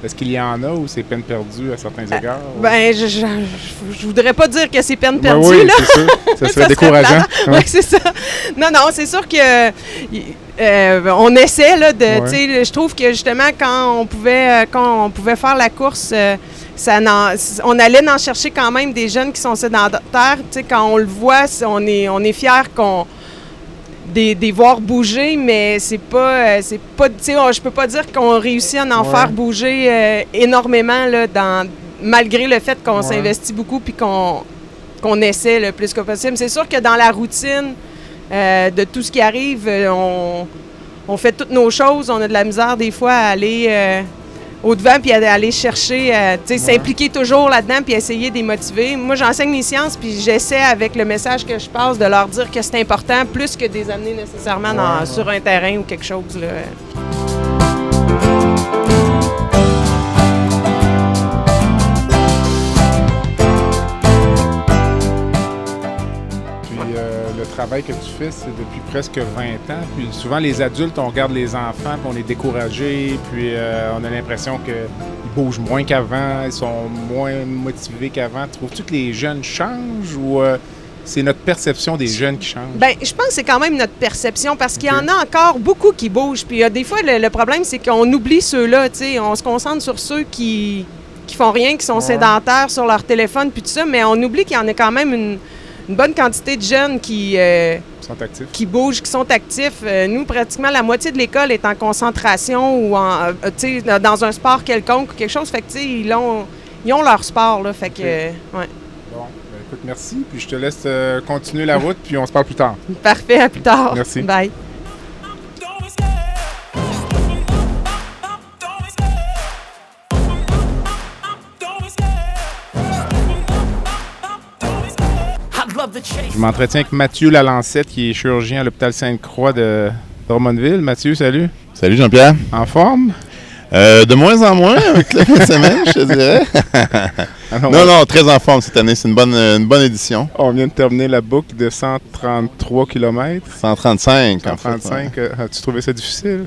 est-ce qu'il y en a ou c'est peine perdue à certains égards? ou- Ben, je, je, voudrais pas dire que c'est peine Ben perdue, oui, là. sûr. Ça [LAUGHS] serait décourageant. Ouais, c'est ça. Non, non, c'est sûr que euh, on essaie là de, Ouais. tu sais, je trouve que justement quand on pouvait, euh, quand on pouvait faire la course, ça on allait en chercher quand même des jeunes qui sont sédentaires. Tu sais, quand on le voit, on est, on est fiers qu'on des, des voir bouger, mais c'est pas, euh, c'est pas, tu sais, on- je peux pas dire qu'on réussit à en Ouais. faire bouger euh, énormément là, dans, malgré le fait qu'on Ouais. s'investit beaucoup puis qu'on qu'on essaie le plus que possible. C'est sûr que dans la routine euh, de tout ce qui arrive, on, on fait toutes nos choses. On a de la misère des fois à aller euh, au-devant puis aller chercher, euh, tu sais, s'impliquer toujours là-dedans puis essayer de les motiver. Moi, j'enseigne mes sciences puis j'essaie avec le message que je passe de leur dire que c'est important plus que des amener nécessairement dans- Ouais, ouais. sur un terrain ou quelque chose. Là. Travail que tu fais, c'est depuis presque 20 ans. Puis souvent, les adultes, on regarde les enfants, puis on est découragé, puis euh, on a l'impression qu'ils bougent moins qu'avant, ils sont moins motivés qu'avant. Trouves-tu que les jeunes changent ou euh, c'est notre perception des jeunes qui change? Bien, je pense que c'est quand même notre perception parce qu'il y en a encore beaucoup qui bougent. Puis euh, des fois, le, le problème, c'est qu'on oublie ceux-là. tu sais. On se concentre sur ceux qui qui font rien, qui sont sédentaires sur leur téléphone, puis tout ça. Mais on oublie qu'il y en a quand même une, une bonne quantité de jeunes qui, euh, Ils sont actifs. qui bougent, qui sont actifs. Euh, nous, pratiquement, la moitié de l'école est en concentration ou en, euh, dans un sport quelconque ou quelque chose. Fait que, tu sais, ils ont, ils ont leur sport, là. Fait que, ouais. Bon, ben, écoute, merci. Puis je te laisse continuer la route, puis on se parle plus tard. [LAUGHS] Parfait, à plus tard. Merci. Bye. Je m'entretiens avec Mathieu Lalancette, qui est chirurgien à l'hôpital Sainte-Croix de Drummondville. Mathieu, salut. Salut Jean-Pierre. En forme? Euh, de moins en moins avec la fin de semaine, je te dirais. [LAUGHS] Ah non, non, très en forme cette année. C'est une bonne, une bonne édition. On vient de terminer la boucle de 133 km. 135, en fait. 135. euh, As-tu trouvé ça difficile?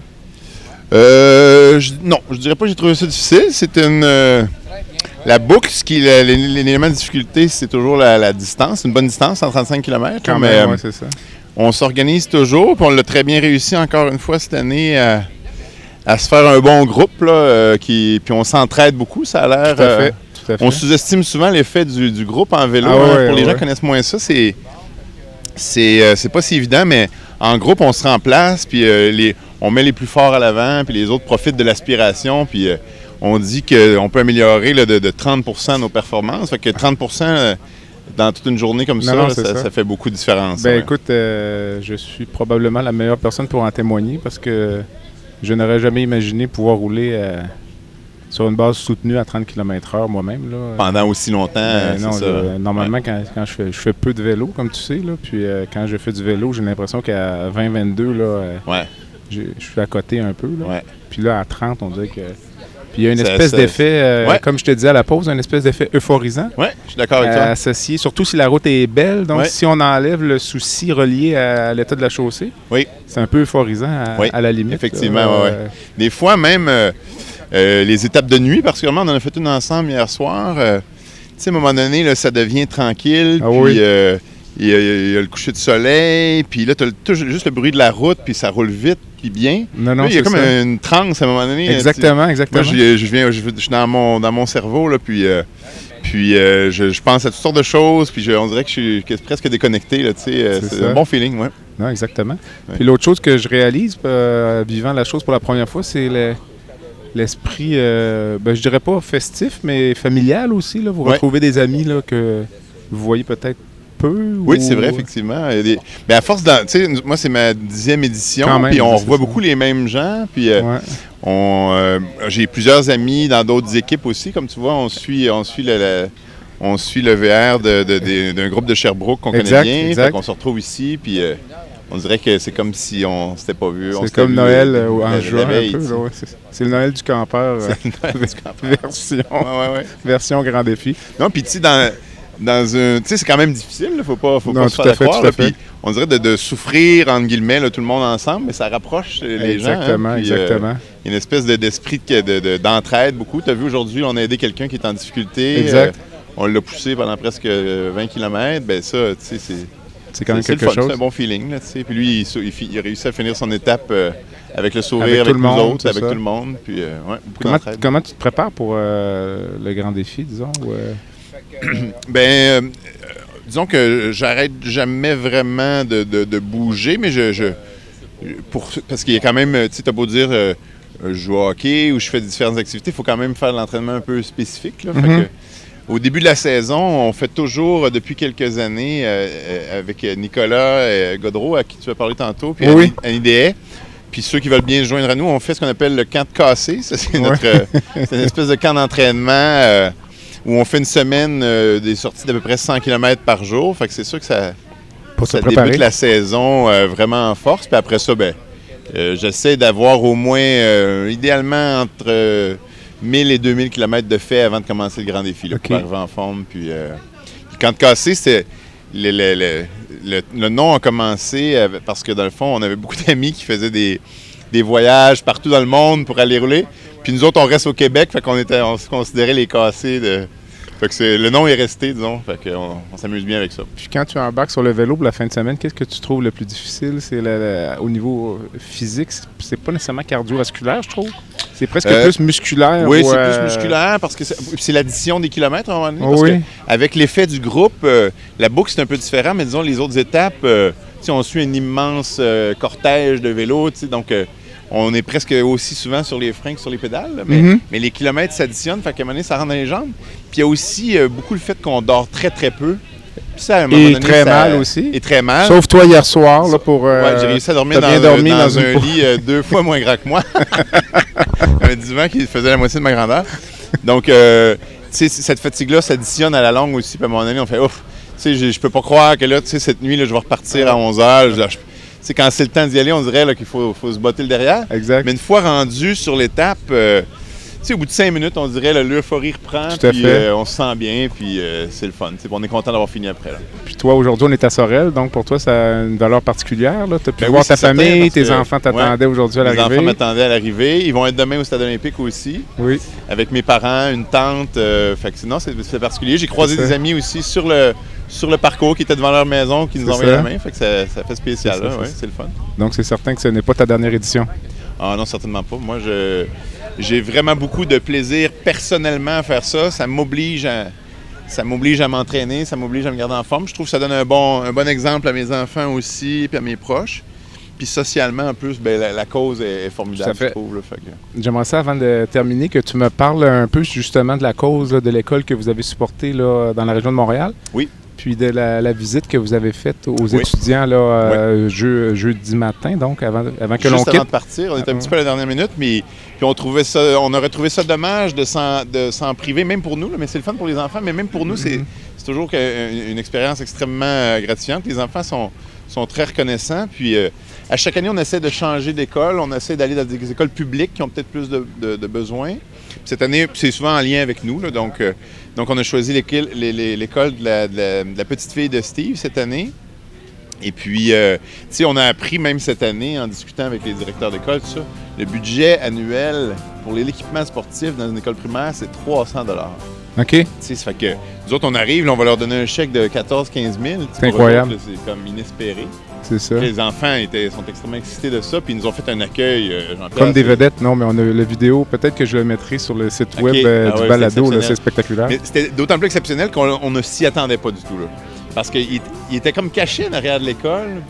Euh, je- non, je dirais pas que j'ai trouvé ça difficile. C'était une. euh, la boucle, ce qui, l'élément de difficulté, c'est toujours la, la distance. Une bonne distance, 135 km. Quand mais, même, euh, ouais, c'est ça. on s'organise toujours, puis on l'a très bien réussi encore une fois cette année à, à se faire un bon groupe, là, euh, qui, puis on s'entraide beaucoup, ça a l'air. Tout à fait, tout à fait. on sous-estime souvent l'effet du, du groupe en vélo. Ah hein. ouais, Pour les gens qui connaissent moins ça, c'est c'est euh, c'est pas si évident, mais en groupe, on se remplace, puis euh, les, on met les plus forts à l'avant, puis les autres profitent de l'aspiration, puis euh, on dit qu'on peut améliorer là, de, de 30% nos performances. Fait que 30% euh, dans toute une journée comme Non, ça, non, ça, ça. ça fait beaucoup de différence. Ben ouais. écoute, euh, je suis probablement la meilleure personne pour en témoigner parce que je n'aurais jamais imaginé pouvoir rouler sur une base soutenue à 30 km/h moi-même. là. Pendant aussi longtemps, Ben non, ça. normalement, quand, quand je, fais, je fais peu de vélo, comme tu sais, là, puis euh, quand je fais du vélo, j'ai l'impression qu'à 20-22, là, euh, j'ai- je suis à côté un peu. Là. Puis là, à 30, on dirait que... Puis il y a une Ça- espèce d'effet, euh, Ouais. comme je te disais à la pause, une espèce d'effet euphorisant. Oui, je suis d'accord avec toi. Associé, surtout si la route est belle. Donc, Ouais. si on enlève le souci relié à l'état de la chaussée, oui. c'est un peu euphorisant à, Oui, à la limite. Effectivement. Euh, Des fois, même euh, euh, les étapes de nuit, particulièrement, on en a fait une ensemble hier soir. euh, tu sais, à un moment donné, là, ça devient tranquille. Ah puis oui. Il y, a- il y a le coucher de soleil. Puis là, tu as juste le bruit de la route, puis ça roule vite, puis bien. Non, non, Là, il y a comme ça. une transe à un moment donné. Exactement, tu sais. exactement. Moi, je, je viens, je, je suis dans mon, dans mon cerveau, là, puis... euh, puis euh, je, je pense à toutes sortes de choses, puis je- on dirait que je suis que- presque déconnecté. là, tu sais, euh, C'est un bon feeling, ouais. Non, exactement. Ouais. Puis l'autre chose que je réalise, euh, vivant la chose pour la première fois, c'est le- l'esprit, euh, ben, je dirais pas festif, mais familial aussi. Là. Vous Ouais. retrouvez des amis là, que vous voyez peut-être peu. Oui, ou- c'est vrai, effectivement. Il y a des- Ben, à force, moi, c'est ma dixième édition, puis on c'est revoit beaucoup les mêmes gens, puis euh, Ouais. euh, j'ai plusieurs amis dans d'autres équipes aussi, comme tu vois, on suit, on suit le, le- on suit le VR d'un groupe de Sherbrooke qu'on connaît bien, exact. on se retrouve ici, puis euh, on dirait que c'est comme si on s'était pas vu. C'est comme vu, Noël euh, euh, en la- juin, ouais, c'est- le Noël du campeur. euh, Noël du [LAUGHS] campeur. version, Ouais, ouais, ouais. version grand défi. Non, puis tu sais, dans, dans un. Tu sais, c'est quand même difficile, là, faut pas, faut Non, pas se faire fait, croire, là, puis on dirait de, de souffrir, entre guillemets, là, tout le monde ensemble, mais ça rapproche euh, les gens. hein, Exactement, puis, euh, exactement. Il y a une espèce de- d'esprit de- de- de- d'entraide, beaucoup. Tu as vu aujourd'hui, on a aidé quelqu'un qui est en difficulté. Exact. euh, on l'a poussé pendant presque euh, 20 km. Ben ça, tu sais, c'est. C'est quand même quelque fun, chose. C'est un bon feeling, là, tu sais. Puis lui, il, il fi- il a réussi à finir son étape euh, avec le sourire, Avec avec, tout le nous monde, autres, avec ça. tout le monde. Puis, ouais, Comment, tu te prépares pour le grand défi, disons? ou? [CLEARS THROAT] Ben, euh, disons que j'arrête jamais vraiment de, de- de bouger, mais je, je- pour, parce qu'il y a quand même, tu sais, t'as beau dire, euh, je joue au hockey ou je fais différentes activités, il faut quand même faire de l'entraînement un peu spécifique. là. Fait Mhm. que, au début de la saison, on fait toujours, euh, depuis quelques années, euh, avec Nicolas Godreau, à qui tu as parlé tantôt, puis Oui. Annie. Puis ceux qui veulent bien se joindre à nous, on fait ce qu'on appelle le camp de cassé. C'est Ouais. notre, c'est une espèce de camp d'entraînement euh, où on fait une semaine euh, des sorties d'à peu près 100 km par jour. Fait que c'est sûr que ça, Pour ça débute la saison euh, vraiment en force. Puis après ça, ben, euh, j'essaie d'avoir au moins, idéalement, entre euh, 1000 et 2000 km de fait avant de commencer le grand défi, là, OK. pour arriver en forme. Puis, puis quand c'est le, le- le- le- le nom a commencé parce que dans le fond, on avait beaucoup [LAUGHS] d'amis qui faisaient des, des voyages partout dans le monde pour aller rouler. Puis nous autres, on reste au Québec, fait qu'on était, on se considérait les cassés de. Fait que c'est- le nom est resté, disons. Fait qu'on on s'amuse bien avec ça. Puis quand tu embarques sur le vélo pour la fin de semaine, qu'est-ce que tu trouves le plus difficile? C'est au niveau physique, c'est- pas nécessairement cardiovasculaire, je trouve. C'est presque Euh, plus musculaire. Oui, ou, c'est euh, plus musculaire parce que c'est l'addition des kilomètres à un moment donné. Parce oui. que avec l'effet du groupe, euh, la boucle c'est un peu différent, mais disons les autres étapes, euh, on suit un immense euh, cortège de vélos, tu sais, donc euh, on est presque aussi souvent sur les freins que sur les pédales, Mhm. mais les kilomètres s'additionnent, fait qu'à un moment donné, ça rentre dans les jambes. Puis il y a aussi euh, beaucoup le fait qu'on dort très très peu. Puis ça, à un moment Et donné, très ça- mal aussi. Et très mal. Sauf toi hier soir, là, pour. euh, Ouais, j'ai réussi à dormir dans, dormi dans dans un lit euh, deux fois moins grand que moi. [LAUGHS] un divan qui faisait la moitié de ma grandeur. Donc, euh, tu sais, cette fatigue-là s'additionne à la longue aussi. Puis à un moment donné, on fait ouf. Tu sais, je- je peux pas croire que là, tu sais, cette nuit, là, je vais repartir à 11 h. Sais, quand c'est le temps d'y aller, on dirait qu'il faut, faut se botter le derrière. Exact. Mais une fois rendu sur l'étape, euh, tu sais, au bout de cinq minutes, on dirait là, l'euphorie reprend. Tout à puis fait. euh, on se sent bien, puis euh, c'est le fun. Puis on est content d'avoir fini après. Là. Puis toi, aujourd'hui, on est à Sorel, donc pour toi, ça a une valeur particulière. Tu as pu Ben voir oui, ta famille, tes que- enfants t'attendaient ouais. aujourd'hui à Mes enfants l'arrivée. m'attendaient à l'arrivée. Ils vont être demain au Stade olympique aussi. Oui. Avec mes parents, une tante. fait que sinon, c'est particulier. J'ai croisé des amis aussi sur le, sur le parcours qui étaient devant leur maison, qui nous ça. la main. Fait que ça, ça fait spécial. C'est ouais, le fun. Donc c'est certain que ce n'est pas ta dernière édition? Ah non, certainement pas. Moi, je j'ai vraiment beaucoup de plaisir personnellement à faire ça. Ça m'oblige à ça m'oblige à m'entraîner, ça m'oblige à me garder en forme. Je trouve que ça donne un bon, un bon exemple à mes enfants aussi, puis à mes proches. Puis socialement, en plus, ben, la, la cause est, est formidable, fait. je trouve. là. Fait que- J'aimerais ça, avant de terminer, que tu me parles un peu justement de la cause là, de l'école que vous avez supportée là, dans la région de Montréal. Oui. Puis de la, la visite que vous avez faite aux Oui. étudiants là, euh, jeu- jeudi matin, donc avant, avant que l'on avant quitte. de partir, on était un Ah, petit peu à la dernière minute, mais puis on trouvait ça, on aurait trouvé ça dommage de s'en, priver, même pour nous, là, mais c'est le fun pour les enfants, mais même pour nous, c'est, c'est toujours que- une, une expérience extrêmement euh, gratifiante. Les enfants sont, sont très reconnaissants, puis euh, à chaque année, on essaie de changer d'école, on essaie d'aller dans des écoles publiques qui ont peut-être plus de, de- de besoins. Cette année, c'est souvent en lien avec nous, là, donc, euh, donc on a choisi l'école, de, la, de la- de la petite fille de Steve cette année. Et puis, euh, tu sais, on a appris même cette année, en discutant avec les directeurs d'école, ça, le budget annuel pour l'équipement sportif dans une école primaire, c'est 300 OK. Tu sais, ça fait que nous autres, on arrive, là, on va leur donner un chèque de 14-15 000. Tu sais, C'est incroyable. C'est comme inespéré. C'est ça. Les enfants étaient, sont extrêmement excités de ça, puis ils nous ont fait un accueil, euh, Comme des vedettes, non, mais on a la vidéo. Peut-être que je le mettrai sur le site web euh, Ah du ouais, balado. c'est spectaculaire. Mais c'était d'autant plus exceptionnel qu'on on ne s'y attendait pas du tout. Là. Parce qu'il il était comme caché en arrière de l'école.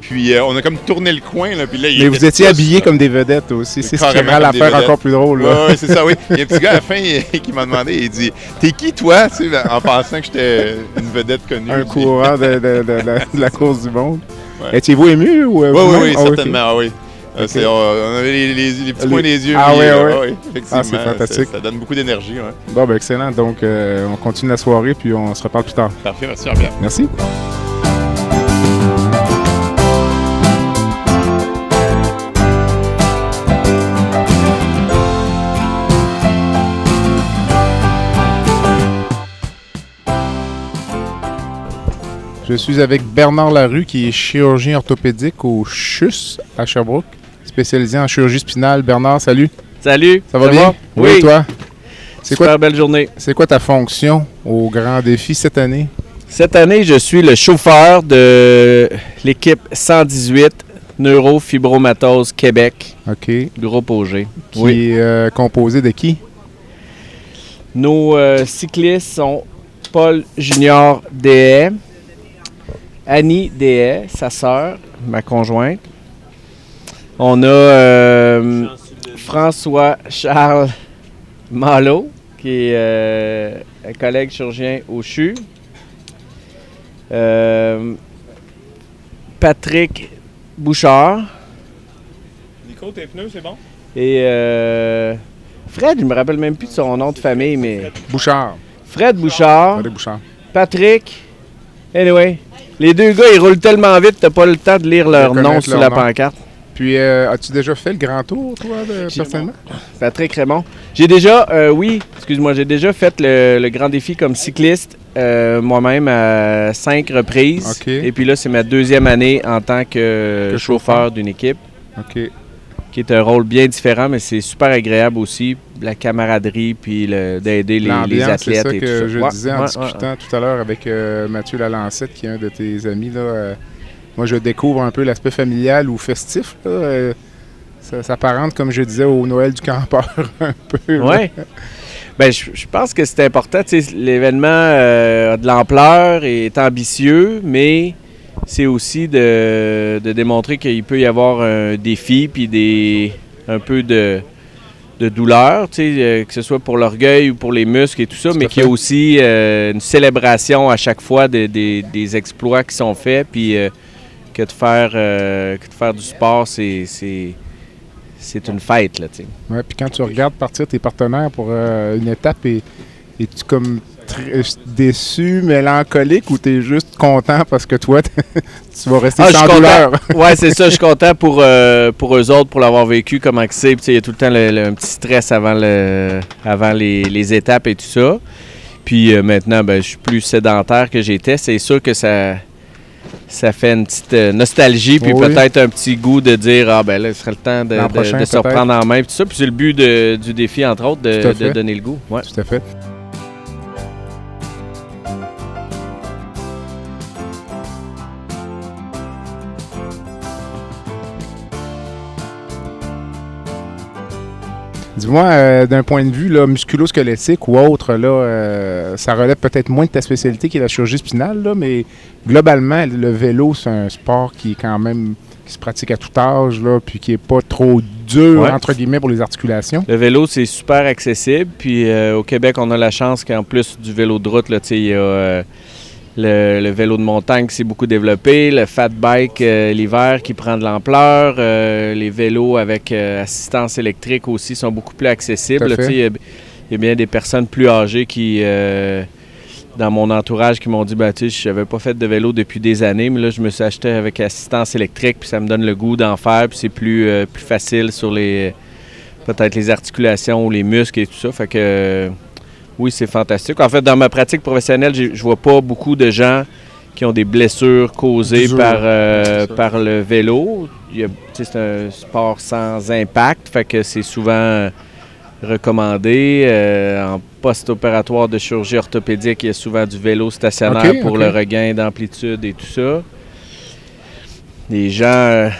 Puis euh, on a comme tourné le coin. Là, puis là, il Mais vous étiez habillés comme des vedettes aussi. C'est ce qui rend l'affaire encore plus drôle. Ouais, ouais, c'est ça, oui. Il y a un petit gars à la [LAUGHS] fin il- qui m'a demandé, il dit T'es qui toi Tu sais, En pensant que j'étais une vedette connue. Un courant de, de- de- de- de la [LAUGHS] course du monde. Ouais. Étiez-vous ému ou euh, Oui, oui, oui, Ah, certainement. ah oui. Euh, c'est- on, avait les, les- les petits Les- coins des yeux. Ah là. ouais. effectivement. Ah, c'est fantastique. Ça, donne beaucoup d'énergie. Ouais. Bon, ben excellent. Donc, euh, on continue la soirée puis on se reparle plus tard. Parfait, merci Jean-Pierre. Merci. Je suis avec Bernard Larue, qui est chirurgien orthopédique au CHUS à Sherbrooke, spécialisé en chirurgie spinale. Bernard, salut. Salut. Ça va bien? Oui. toi? C'est Super quoi, belle journée. c'est quoi ta fonction au grand défi cette année? Cette année, je suis le chauffeur de l'équipe 118 Neurofibromatose Québec, OK. groupe OG. Qui est euh, composé de qui? Nos euh, cyclistes sont Paul Junior Dehaye, Annie Dehaye, sa sœur, ma conjointe. On a euh, François Charles Malo, qui est euh, un collègue chirurgien au CHU. Euh, Patrick Bouchard Nico, tes pneus, c'est bon? et euh, Fred, je me rappelle même plus de son nom de famille, mais Bouchard. Fred Bouchard. Fred Bouchard. Patrick. Anyway, les deux gars, ils roulent tellement vite, t'as pas le temps de lire leur nom sur leur la nom. pancarte. Puis, euh, as-tu déjà fait le grand tour, toi, de- personnellement? Patrick Raymond. J'ai déjà, euh, oui, excuse-moi, j'ai déjà fait le, le grand défi comme cycliste euh, moi-même à cinq reprises. Et puis là, c'est ma deuxième année en tant que, Que chauffeur chauffeur. d'une équipe. OK. Qui est un rôle bien différent, mais c'est super agréable aussi. La camaraderie, puis le- d'aider les, les L'ambiance, c'est athlètes ça et que tout ça. je Ouais, disais en ouais, discutant ouais, tout à l'heure avec euh, Mathieu Lalancette, qui est un de tes amis. Là, euh, moi, je découvre un peu l'aspect familial ou festif. Là, euh, ça s'apparente, comme je disais, au Noël du campeur [LAUGHS] un peu. là. Ouais. Ben, je, je pense que c'est important. L'événement a de l'ampleur et est ambitieux, mais c'est aussi de, de démontrer qu'il peut y avoir un défi puis des, un peu de, de douleur, tu euh, que ce soit pour l'orgueil ou pour les muscles et tout ça, mais qu'il y a aussi euh, une célébration à chaque fois des- des- des exploits qui sont faits, puis euh, que, de faire, euh, que de faire du sport, c'est c'est- c'est une fête, là, tu sais. Ouais, puis quand tu regardes partir tes partenaires pour euh, une étape, et es-tu comme très- déçu, mélancolique ou t'es juste content parce que toi, [LAUGHS] tu vas rester Ah, sans douleur? [LAUGHS] ouais, c'est ça. Je suis content pour, euh, pour eux autres, pour l'avoir vécu, comment que c'est. Il y a tout le temps le- le- un petit stress avant, le, avant les, les étapes et tout ça. Puis euh, maintenant, ben, je suis plus sédentaire que j'étais. C'est sûr que ça, ça fait une petite euh, nostalgie, puis Oui. peut-être un petit goût de dire Ah, ben là, ce serait le temps de, de- prochain, de se reprendre en main. Puis tout ça. Puis c'est le but de- du défi, entre autres, de, donner le goût. Ouais. Tout à fait. Dis-moi, euh, d'un point de vue là, musculo-squelettique ou autre, là, euh, ça relève peut-être moins de ta spécialité qui est la chirurgie spinale, là, mais globalement, le vélo, c'est un sport qui est quand même qui se pratique à tout âge, là, puis qui est pas trop dur, Ouais. entre guillemets, pour les articulations. Le vélo, c'est super accessible. Puis euh, au Québec, on a la chance qu'en plus du vélo de route, il y a le, le vélo de montagne qui s'est beaucoup développé, le fat bike euh, l'hiver qui prend de l'ampleur, euh, les vélos avec euh, assistance électrique aussi sont beaucoup plus accessibles. Il y, a- il y a bien des personnes plus âgées qui, dans mon entourage, qui m'ont dit bah, tu sais, je n'avais pas fait de vélo depuis des années, mais là, je me suis acheté avec assistance électrique, puis ça me donne le goût d'en faire, puis c'est plus, plus facile sur les peut-être les articulations ou les muscles et tout ça. Fait que oui, c'est fantastique. En fait, dans ma pratique professionnelle, je vois pas beaucoup de gens qui ont des blessures causées par, euh, par le vélo. C'est un sport sans impact, fait que c'est souvent recommandé. Euh, en post-opératoire de chirurgie orthopédique, il y a souvent du vélo stationnaire pour le regain d'amplitude et tout ça. Les gens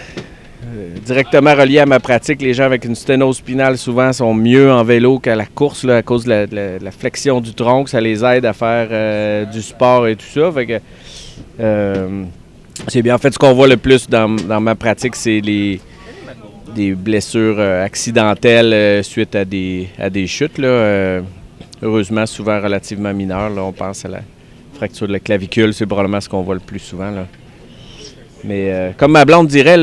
euh, directement reliés à ma pratique, les gens avec une sténose spinale souvent sont mieux en vélo qu'à la course à cause de la, flexion du tronc. Ça les aide à faire euh, du sport et tout ça. Euh, c'est bien. En fait, ce qu'on voit le plus dans, ma pratique, c'est les des blessures accidentelles suite à des, chutes. Heureusement, souvent relativement mineures. On pense à la fracture de la clavicule, c'est probablement ce qu'on voit le plus souvent. Mais euh, comme ma blonde dirait,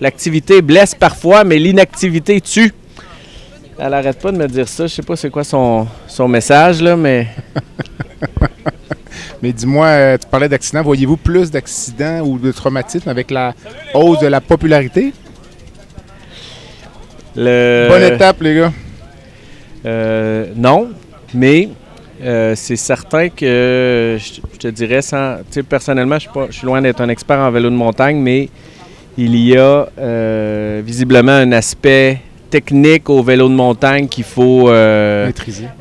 l'activité blesse parfois, mais l'inactivité tue. Elle arrête pas de me dire ça. Je sais pas c'est quoi son, son message, là, mais [LAUGHS] Mais dis-moi, euh, tu parlais d'accidents. Voyez-vous plus d'accidents ou de traumatismes avec la hausse de la popularité? le... Bonne étape, les gars. Euh, non, mais euh, c'est certain que je, je te dirais, sans, personnellement, je suis, pas- je suis loin d'être un expert en vélo de montagne, mais il y a euh, visiblement un aspect technique au vélo de montagne qu'il faut euh,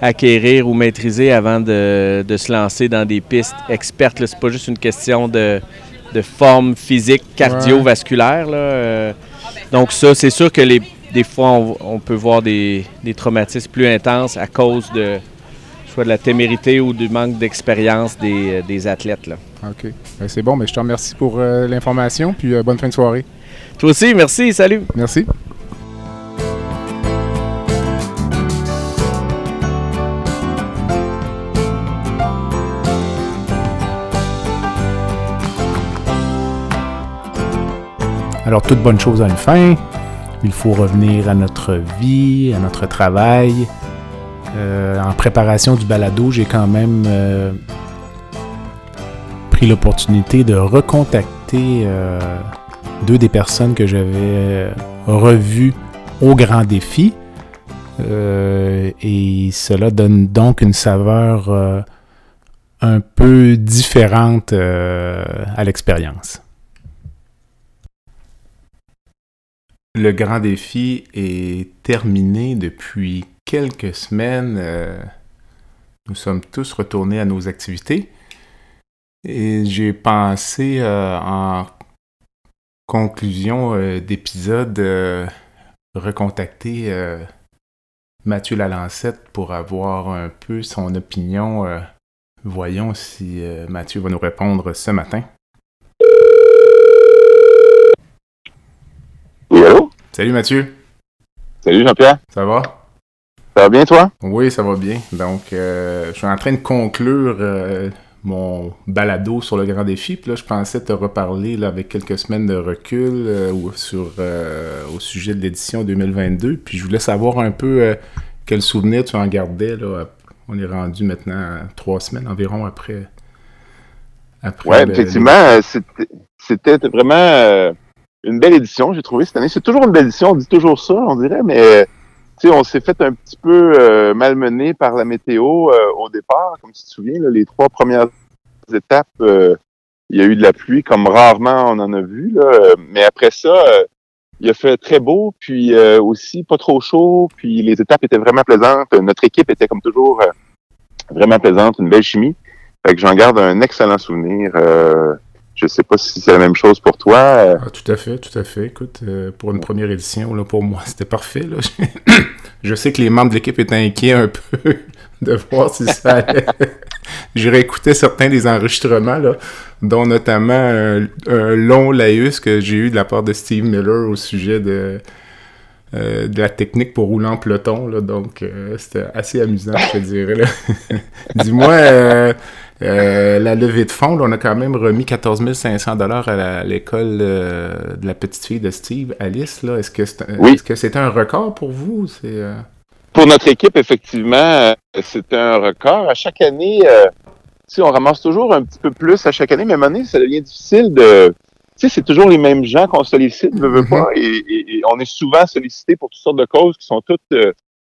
acquérir ou maîtriser avant de, de se lancer dans des pistes expertes. là. C'est pas juste une question de, de forme physique cardiovasculaire. là, donc ça, c'est sûr que les, des fois, on, on peut voir des, des traumatismes plus intenses à cause de soit de la témérité ou du manque d'expérience des, des athlètes. Là. OK. Ben, c'est bon, mais je te remercie pour euh, l'information, puis euh, bonne fin de soirée. Toi aussi, merci, salut. Merci. Alors, toute bonne chose a une fin. Il faut revenir à notre vie, à notre travail. Euh, en préparation du balado, j'ai quand même euh, pris l'opportunité de recontacter euh, deux des personnes que j'avais revues au grand défi. et cela donne donc une saveur un peu différente à l'expérience. Le grand défi est terminé depuis quelques semaines. Euh, nous sommes tous retournés à nos activités. Et j'ai pensé euh, en conclusion euh, d'épisode recontacter Mathieu Lalancette pour avoir un peu son opinion. voyons si Mathieu va nous répondre ce matin. Oui, allô? Salut Mathieu. Salut Jean-Pierre. Ça va? Ça va bien toi? Oui, ça va bien. Donc, euh, je suis en train de conclure euh, mon balado sur le grand défi. Puis là, je pensais te reparler là, avec quelques semaines de recul euh, sur, au sujet de l'édition 2022. Puis je voulais savoir un peu quel souvenir tu en gardais. Là. On est rendu maintenant trois semaines environ après. après ouais, effectivement, c'était vraiment une belle édition, j'ai trouvé cette année. C'est toujours une belle édition, on dit toujours ça, on dirait, mais on s'est fait un petit peu euh, malmener par la météo euh, au départ. Comme tu te souviens, les trois premières étapes, euh, il y a eu de la pluie comme rarement on en a vu. Mais après ça, il a fait très beau, puis aussi pas trop chaud, puis les étapes étaient vraiment plaisantes. Notre équipe était comme toujours vraiment plaisante, une belle chimie. Fait que j'en garde un excellent souvenir. Je sais pas si c'est la même chose pour toi. Euh. Ah, tout à fait, tout à fait. Écoute, euh, pour une première édition, là, pour moi, [LAUGHS] c'était parfait. Là. [COUGHS] je sais que les membres de l'équipe étaient inquiets un [LAUGHS] peu de voir si ça allait. [LAUGHS] J'ai réécouté certains des enregistrements, là, dont notamment un, long laïus que j'ai eu de la part de Steve Miller au sujet de, euh, la technique pour rouler en peloton. Là, donc, c'était assez amusant, je te dirais. Dis-moi, la levée de fonds, on a quand même remis 14 500 dollars à l'école euh, de la petite fille de Steve, Alice. Est-ce que c'est un, un record pour vous? Euh? Pour notre équipe, effectivement, c'est un record. À chaque année, si on ramasse toujours un petit peu plus à chaque année, mais à un moment donné, ça devient difficile de... Tu sais, c'est toujours les mêmes gens qu'on sollicite, ne veut pas, mm-hmm. et, on est souvent sollicité pour toutes sortes de causes qui sont toutes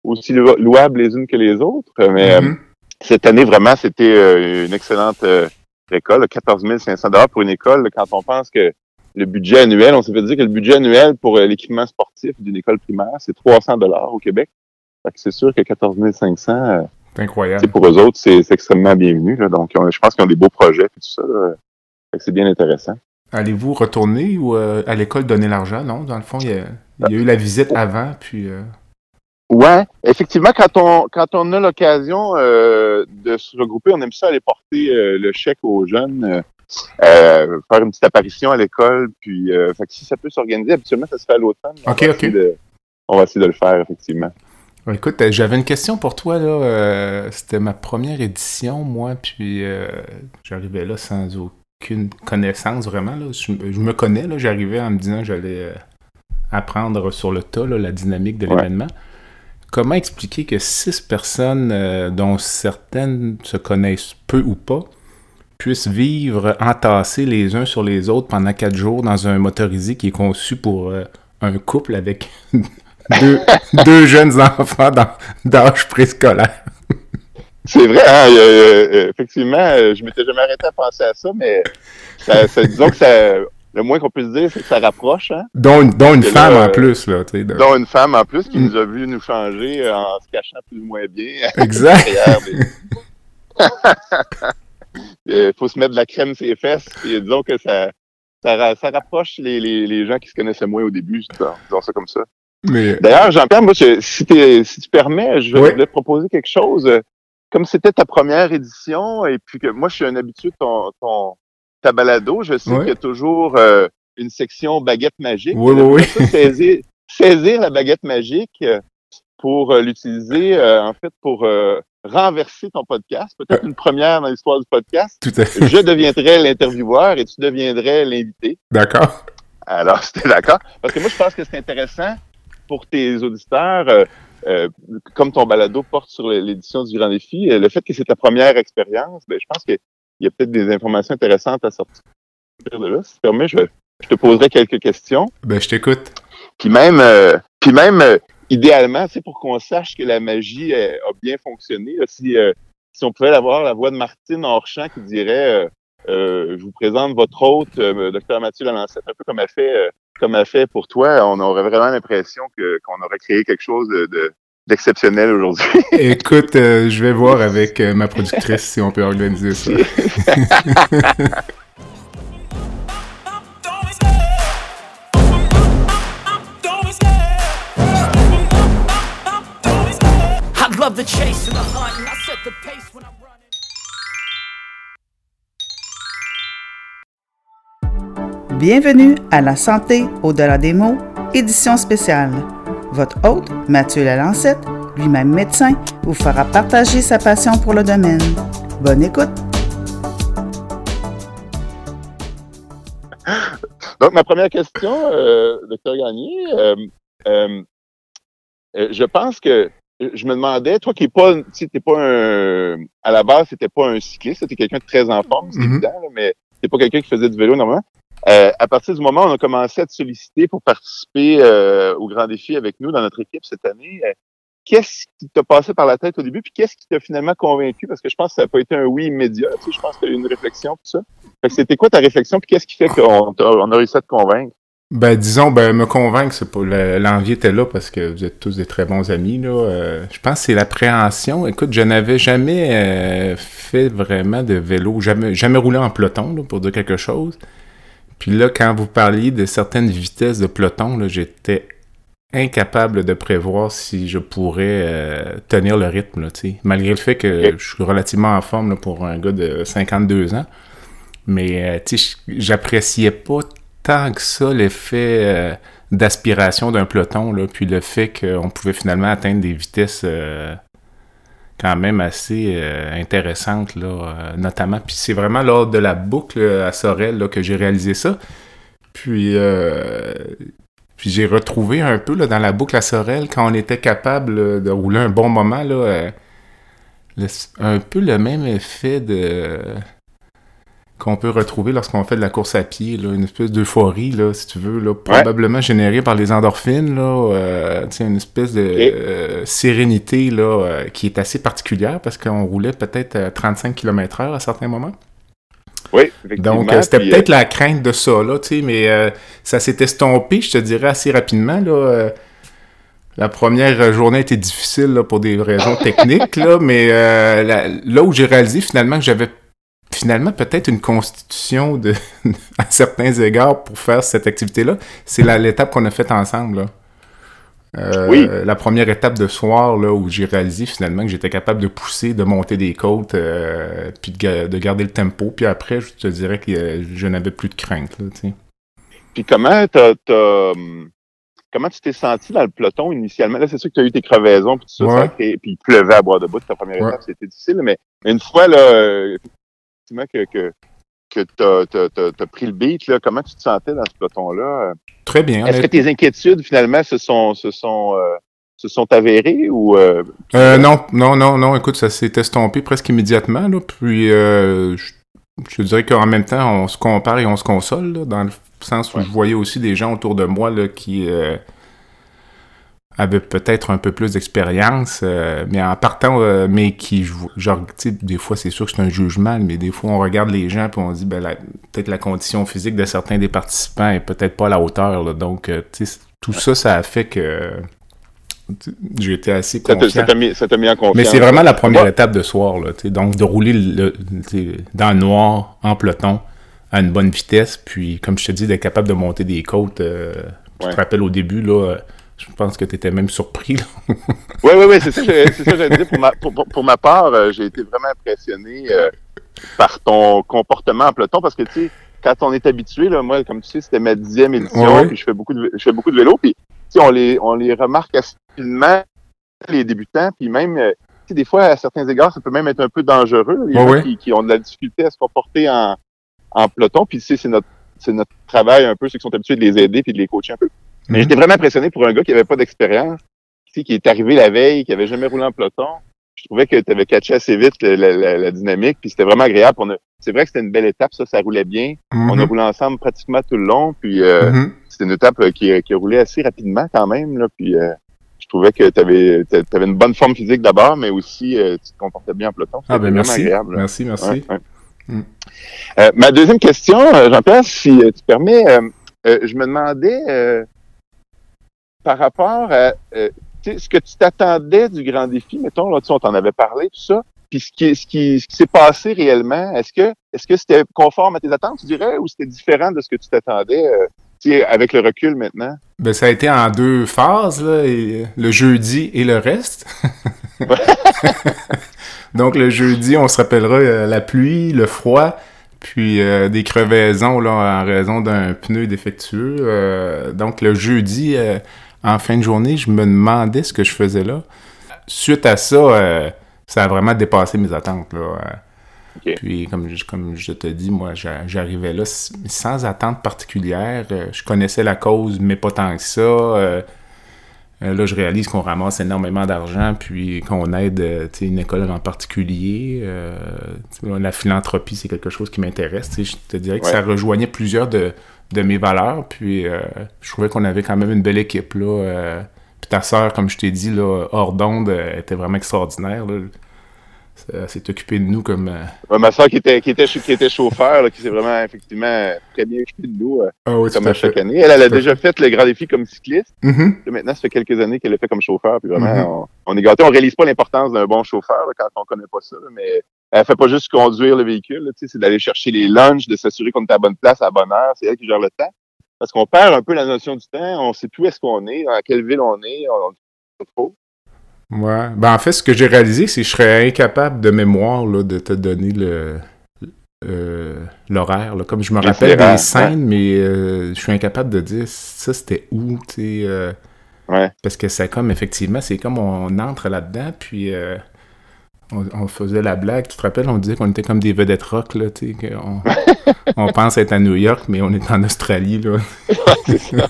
aussi louables les unes que les autres. Mais mm-hmm cette année, vraiment, c'était euh, une excellente euh, école, 14 500 pour une école. Quand on pense que le budget annuel, on s'est fait dire que le budget annuel pour euh, l'équipement sportif d'une école primaire, c'est 300 dollars au Québec. c'est sûr que 14 500, c'est incroyable. Pour eux autres, c'est extrêmement bienvenu. Donc, je pense qu'ils ont des beaux projets et tout ça. C'est bien intéressant. Allez-vous retourner ou à l'école donner l'argent? Non, dans le fond, il y, a, eu la visite avant, puis... Ouais, effectivement, quand on quand on a l'occasion euh, de se regrouper, on aime ça aller porter euh, le chèque aux jeunes, euh, faire une petite apparition à l'école, puis fait que si ça peut s'organiser, habituellement ça se fait à l'automne. Ok, ok. on va essayer de le faire effectivement. Écoute, j'avais une question pour toi là. C'était ma première édition, moi, puis j'arrivais là sans aucune connaissance vraiment. Là. Je, me connais là. J'arrivais en me disant que j'allais apprendre sur le tas la dynamique de l'événement comment expliquer que six personnes, euh, dont certaines se connaissent peu ou pas, puissent vivre entassés les uns sur les autres pendant quatre jours dans un motorisé qui est conçu pour euh, un couple avec [LAUGHS] [LAUGHS] deux, jeunes enfants d'âge préscolaire? C'est vrai, hein, effectivement, je m'étais jamais arrêté à penser à ça, mais disons que ça, le moins qu'on puisse dire, c'est que ça rapproche. Hein? Dont, une femme en plus. Là, Dont une femme en plus qui nous a vu nous changer euh, en se cachant plus ou moins bien. Exact. [LAUGHS] Il [LAUGHS] faut se mettre de la crème sur les fesses. Et disons que ça, ça, ça rapproche les, les, les, gens qui se connaissaient moins au début, disons ça comme ça. Mais... D'ailleurs, Jean-Pierre, moi, si, si, tu permets, je vais te proposer quelque chose. Comme c'était ta première édition, et puis que moi, je suis un habitué de ton, ton, ta balado, je sais qu'il y a toujours euh, une section baguette magique. Oui, oui, oui. saisir, saisir, la baguette magique euh, pour euh, l'utiliser, en fait, pour renverser ton podcast. Peut-être une première dans l'histoire du podcast. Tout à fait. Je deviendrai l'intervieweur et tu deviendrais l'invité. D'accord. Alors, c'était d'accord. Parce que moi, je pense que c'est intéressant pour tes auditeurs. comme ton balado porte sur l'édition du Grand Défi, le fait que c'est ta première expérience, ben, je pense que il y a peut-être des informations intéressantes à sortir de là. Si tu permets, je te poserai quelques questions. Ben, je t'écoute. Puis même, euh, puis même euh, idéalement, c'est pour qu'on sache que la magie euh, a bien fonctionné. si, si on pouvait avoir la voix de Martine Orchamp qui dirait Je vous présente votre hôte, Dr Mathieu Lalancette, un peu comme elle fait, comme elle fait pour toi, on aurait vraiment l'impression qu'on aurait créé quelque chose de, d'exceptionnel aujourd'hui. [LAUGHS] Écoute, je vais voir avec ma productrice si on peut organiser ça. Bienvenue à La santé au-delà des mots, édition spéciale. Votre hôte, Mathieu Lalancette, lui-même médecin, vous fera partager sa passion pour le domaine. Bonne écoute! Donc, ma première question, euh, Dr. Gagné, euh, euh, je pense que je me demandais, toi qui n'es pas, tu pas un, à la base, c'était pas un cycliste, tu quelqu'un de très en forme, c'est mm-hmm. évident, mais tu pas quelqu'un qui faisait du vélo normalement. Euh, à partir du moment où on a commencé à te solliciter pour participer euh, au Grand Défi avec nous dans notre équipe cette année, euh, qu'est-ce qui t'a passé par la tête au début, puis qu'est-ce qui t'a finalement convaincu? Parce que je pense que ça n'a pas été un oui immédiat, tu sais, je pense que tu as eu une réflexion, tout ça. c'était quoi ta réflexion, puis qu'est-ce qui fait qu'on a réussi à te convaincre? Ben, disons, ben, me convaincre, c'est pas l'envie était là parce que vous êtes tous des très bons amis, là. Euh, je pense que c'est l'appréhension. Écoute, je n'avais jamais euh, fait vraiment de vélo, jamais, jamais roulé en peloton, là, pour dire quelque chose. Puis là, quand vous parliez de certaines vitesses de peloton, là, j'étais incapable de prévoir si je pourrais euh, tenir le rythme, là, malgré le fait que je suis relativement en forme là, pour un gars de 52 ans. Mais, tu sais, j'appréciais pas tant que ça l'effet euh, d'aspiration d'un peloton, là, puis le fait qu'on pouvait finalement atteindre des vitesses euh, quand même assez euh, intéressantes, là, notamment. Puis c'est vraiment lors de la boucle à Sorel que j'ai réalisé ça. Puis, puis j'ai retrouvé un peu dans la boucle à Sorel, quand on était capable de rouler un bon moment, là, un peu le même effet de qu'on peut retrouver lorsqu'on fait de la course à pied, là, une espèce d'euphorie, là, si tu veux, là, probablement générée par les endorphines, là, euh, une espèce de euh, sérénité là, euh, qui est assez particulière parce qu'on roulait peut-être à 35 km/h à certains moments. Oui, Donc, c'était peut-être la crainte de ça, là, mais ça s'est estompé, je te dirais, assez rapidement. Là, la première journée était difficile là, pour des raisons [LAUGHS] techniques, là, mais là où j'ai réalisé finalement que j'avais finalement peut-être une constitution de, [LAUGHS] à certains égards pour faire cette activité-là. C'est l'étape qu'on a faite ensemble. Euh, oui. La première étape de soir là, où j'ai réalisé finalement que j'étais capable de pousser, de monter des côtes, euh, puis de, garder le tempo. Puis après, je te dirais que je n'avais plus de crainte. Là, puis comment comment tu t'es senti dans le peloton initialement? Là, c'est sûr que tu as eu tes crevaisons, puis tout ça, puis il pleuvait à boire de bout. Ta première étape, c'était difficile, mais une fois, là, que, que, que tu as, pris le beat, là, comment tu te sentais dans ce peloton-là? Très bien. Est-ce que tes inquiétudes, finalement, se sont, se sont, euh, se sont avérées ou. Euh, euh, non, non, non, non. Écoute, ça s'est estompé presque immédiatement. Là, puis, je, je, dirais qu'en même temps, on se compare et on se console, dans le sens où je voyais aussi des gens autour de moi là, qui avait peut-être un peu plus d'expérience, euh, mais en partant, euh, mais qui, genre, tu sais, des fois, c'est sûr que c'est un jugement, mais des fois, on regarde les gens puis on dit, ben, peut-être la condition physique de certains des participants est peut-être pas à la hauteur, donc, euh, tu sais, tout ça, ça a fait que j'ai été assez confiant. Ça t'a mis, mis, en confiance. Mais c'est vraiment la première étape de soir, là, tu sais, donc, de rouler le, dans le noir, en peloton, à une bonne vitesse, puis, comme je te dis, d'être capable de monter des côtes, je te rappelle au début, là, je pense que tu étais même surpris. oui, oui, oui, c'est ça, que j'allais dire. Pour ma, pour, ma part, euh, j'ai été vraiment impressionné euh, par ton comportement en peloton parce que, tu sais, quand on est habitué, là, moi, comme tu sais, c'était ma dixième édition, puis je fais beaucoup de, je fais beaucoup de vélo, puis, tu sais, on les, on les remarque assez rapidement, les débutants, puis même, euh, tu sais, des fois, à certains égards, ça peut même être un peu dangereux, les gens qui, qui, ont de la difficulté à se comporter en, en peloton, puis, tu sais, c'est notre, c'est notre travail un peu, ceux qui sont habitués de les aider puis de les coacher un peu. Mais mhm. j'étais vraiment impressionné pour un gars qui avait pas d'expérience, qui est arrivé la veille, qui avait jamais roulé en peloton. je trouvais que tu avais catché assez vite la, dynamique, puis c'était vraiment agréable. C'est vrai que c'était une belle étape, ça, ça roulait bien. On a roulé ensemble pratiquement tout le long, puis euh, mm-hmm. c'était une étape euh, qui, qui roulait assez rapidement quand même, là, puis euh, je trouvais que tu avais, avais, une bonne forme physique d'abord, mais aussi tu te comportais bien en peloton. Ah ben merci, agréable, merci, merci. Mm. ma deuxième question, Jean-Pierre, si tu permets, je me demandais par rapport à ce que tu t'attendais du grand défi, mettons, là, on t'en avait parlé, tout ça, puis ce qui, ce ce qui s'est passé réellement, est-ce que est-ce que c'était conforme à tes attentes, tu dirais, ou c'était différent de ce que tu t'attendais euh, avec le recul maintenant? Ben, ça a été en deux phases, là, le jeudi et le reste. [LAUGHS] Donc, le jeudi, on se rappellera euh, la pluie, le froid, puis euh, des crevaisons là, en raison d'un pneu défectueux. donc, le jeudi, en fin de journée, je me demandais ce que je faisais là. Suite à ça, euh, ça a vraiment dépassé mes attentes. Là. Puis, comme, comme je te dis, moi, j'arrivais là sans attente particulière. Euh, je connaissais la cause, mais pas tant que ça. Euh, là, je réalise qu'on ramasse énormément d'argent, puis qu'on aide une école en particulier. la philanthropie, c'est quelque chose qui m'intéresse. Je te dirais que ça rejoignait plusieurs de, de mes valeurs. Puis euh, je trouvais qu'on avait quand même une belle équipe. Là, euh. puis ta sœur, comme je t'ai dit, là, hors d'onde, euh, était vraiment extraordinaire. Là. Elle s'est occupée de nous comme. ma soeur qui était, qui était, qui était chauffeur, qui s'est vraiment effectivement très bien occupée de nous ah comme à chaque année. Elle, elle a déjà fait le grand défi comme cycliste. Mm-hmm. Maintenant, ça fait quelques années qu'elle le fait comme chauffeur. Puis vraiment, mm-hmm. on, est gâtés. On réalise pas l'importance d'un bon chauffeur quand on connaît pas ça. mais elle fait pas juste conduire le véhicule, c'est d'aller chercher les lunchs, de s'assurer qu'on est à la bonne place à la bonne heure. C'est elle qui gère le temps. Parce qu'on perd un peu la notion du temps. On sait plus où est-ce qu'on est, dans quelle ville on est. On ne sait pas trop. Ouais. Ben, en fait, ce que j'ai réalisé, c'est que je serais incapable de mémoire là, de te donner le euh, l'horaire. Comme je me rappelle des scènes, mais euh, je suis incapable de dire ça c'était où, tu sais. Euh, ouais. Parce que c'est comme, effectivement, c'est comme on entre là-dedans, puis on, faisait la blague, tu te rappelles, on disait qu'on était comme des vedettes rock, là, tu sais, qu'on [LAUGHS] on pense être à New York, mais on est en Australie, là. [LAUGHS]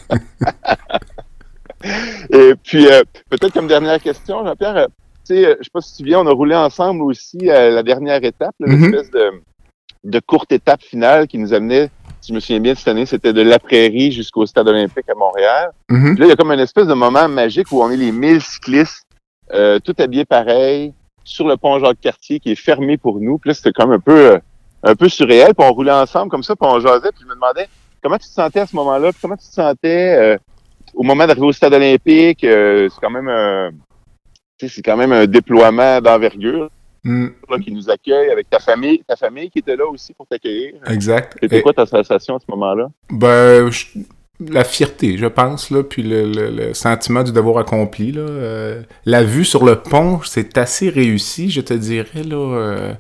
Et puis, euh, peut-être comme dernière question, Jean-Pierre, euh, tu sais, euh, je sais pas si tu viens, on a roulé ensemble aussi à la dernière étape, mm-hmm. l'espèce de, courte étape finale qui nous amenait, si je me souviens bien, cette année, c'était de la prairie jusqu'au stade olympique à Montréal. Mm-hmm. là, il y a comme une espèce de moment magique où on est les 1000 cyclistes, tout habillés pareil, sur le pont Jacques-Cartier qui est fermé pour nous. Puis là, c'était comme un peu, euh, un peu surréel. Puis on roulait ensemble comme ça, puis on jasait. Puis je me demandais comment tu te sentais à ce moment-là, puis comment tu te sentais euh, au moment d'arriver au stade olympique? Euh, c'est quand même un, c'est quand même un déploiement d'envergure. Mm. qui nous accueille avec ta famille, ta famille qui était là aussi pour t'accueillir. Exact. C'était quoi ta sensation à ce moment-là? Ben, la fierté, je pense, là, puis le, sentiment du devoir accompli. Là, euh, la vue sur le pont, c'est assez réussi, je te dirais. Là, euh,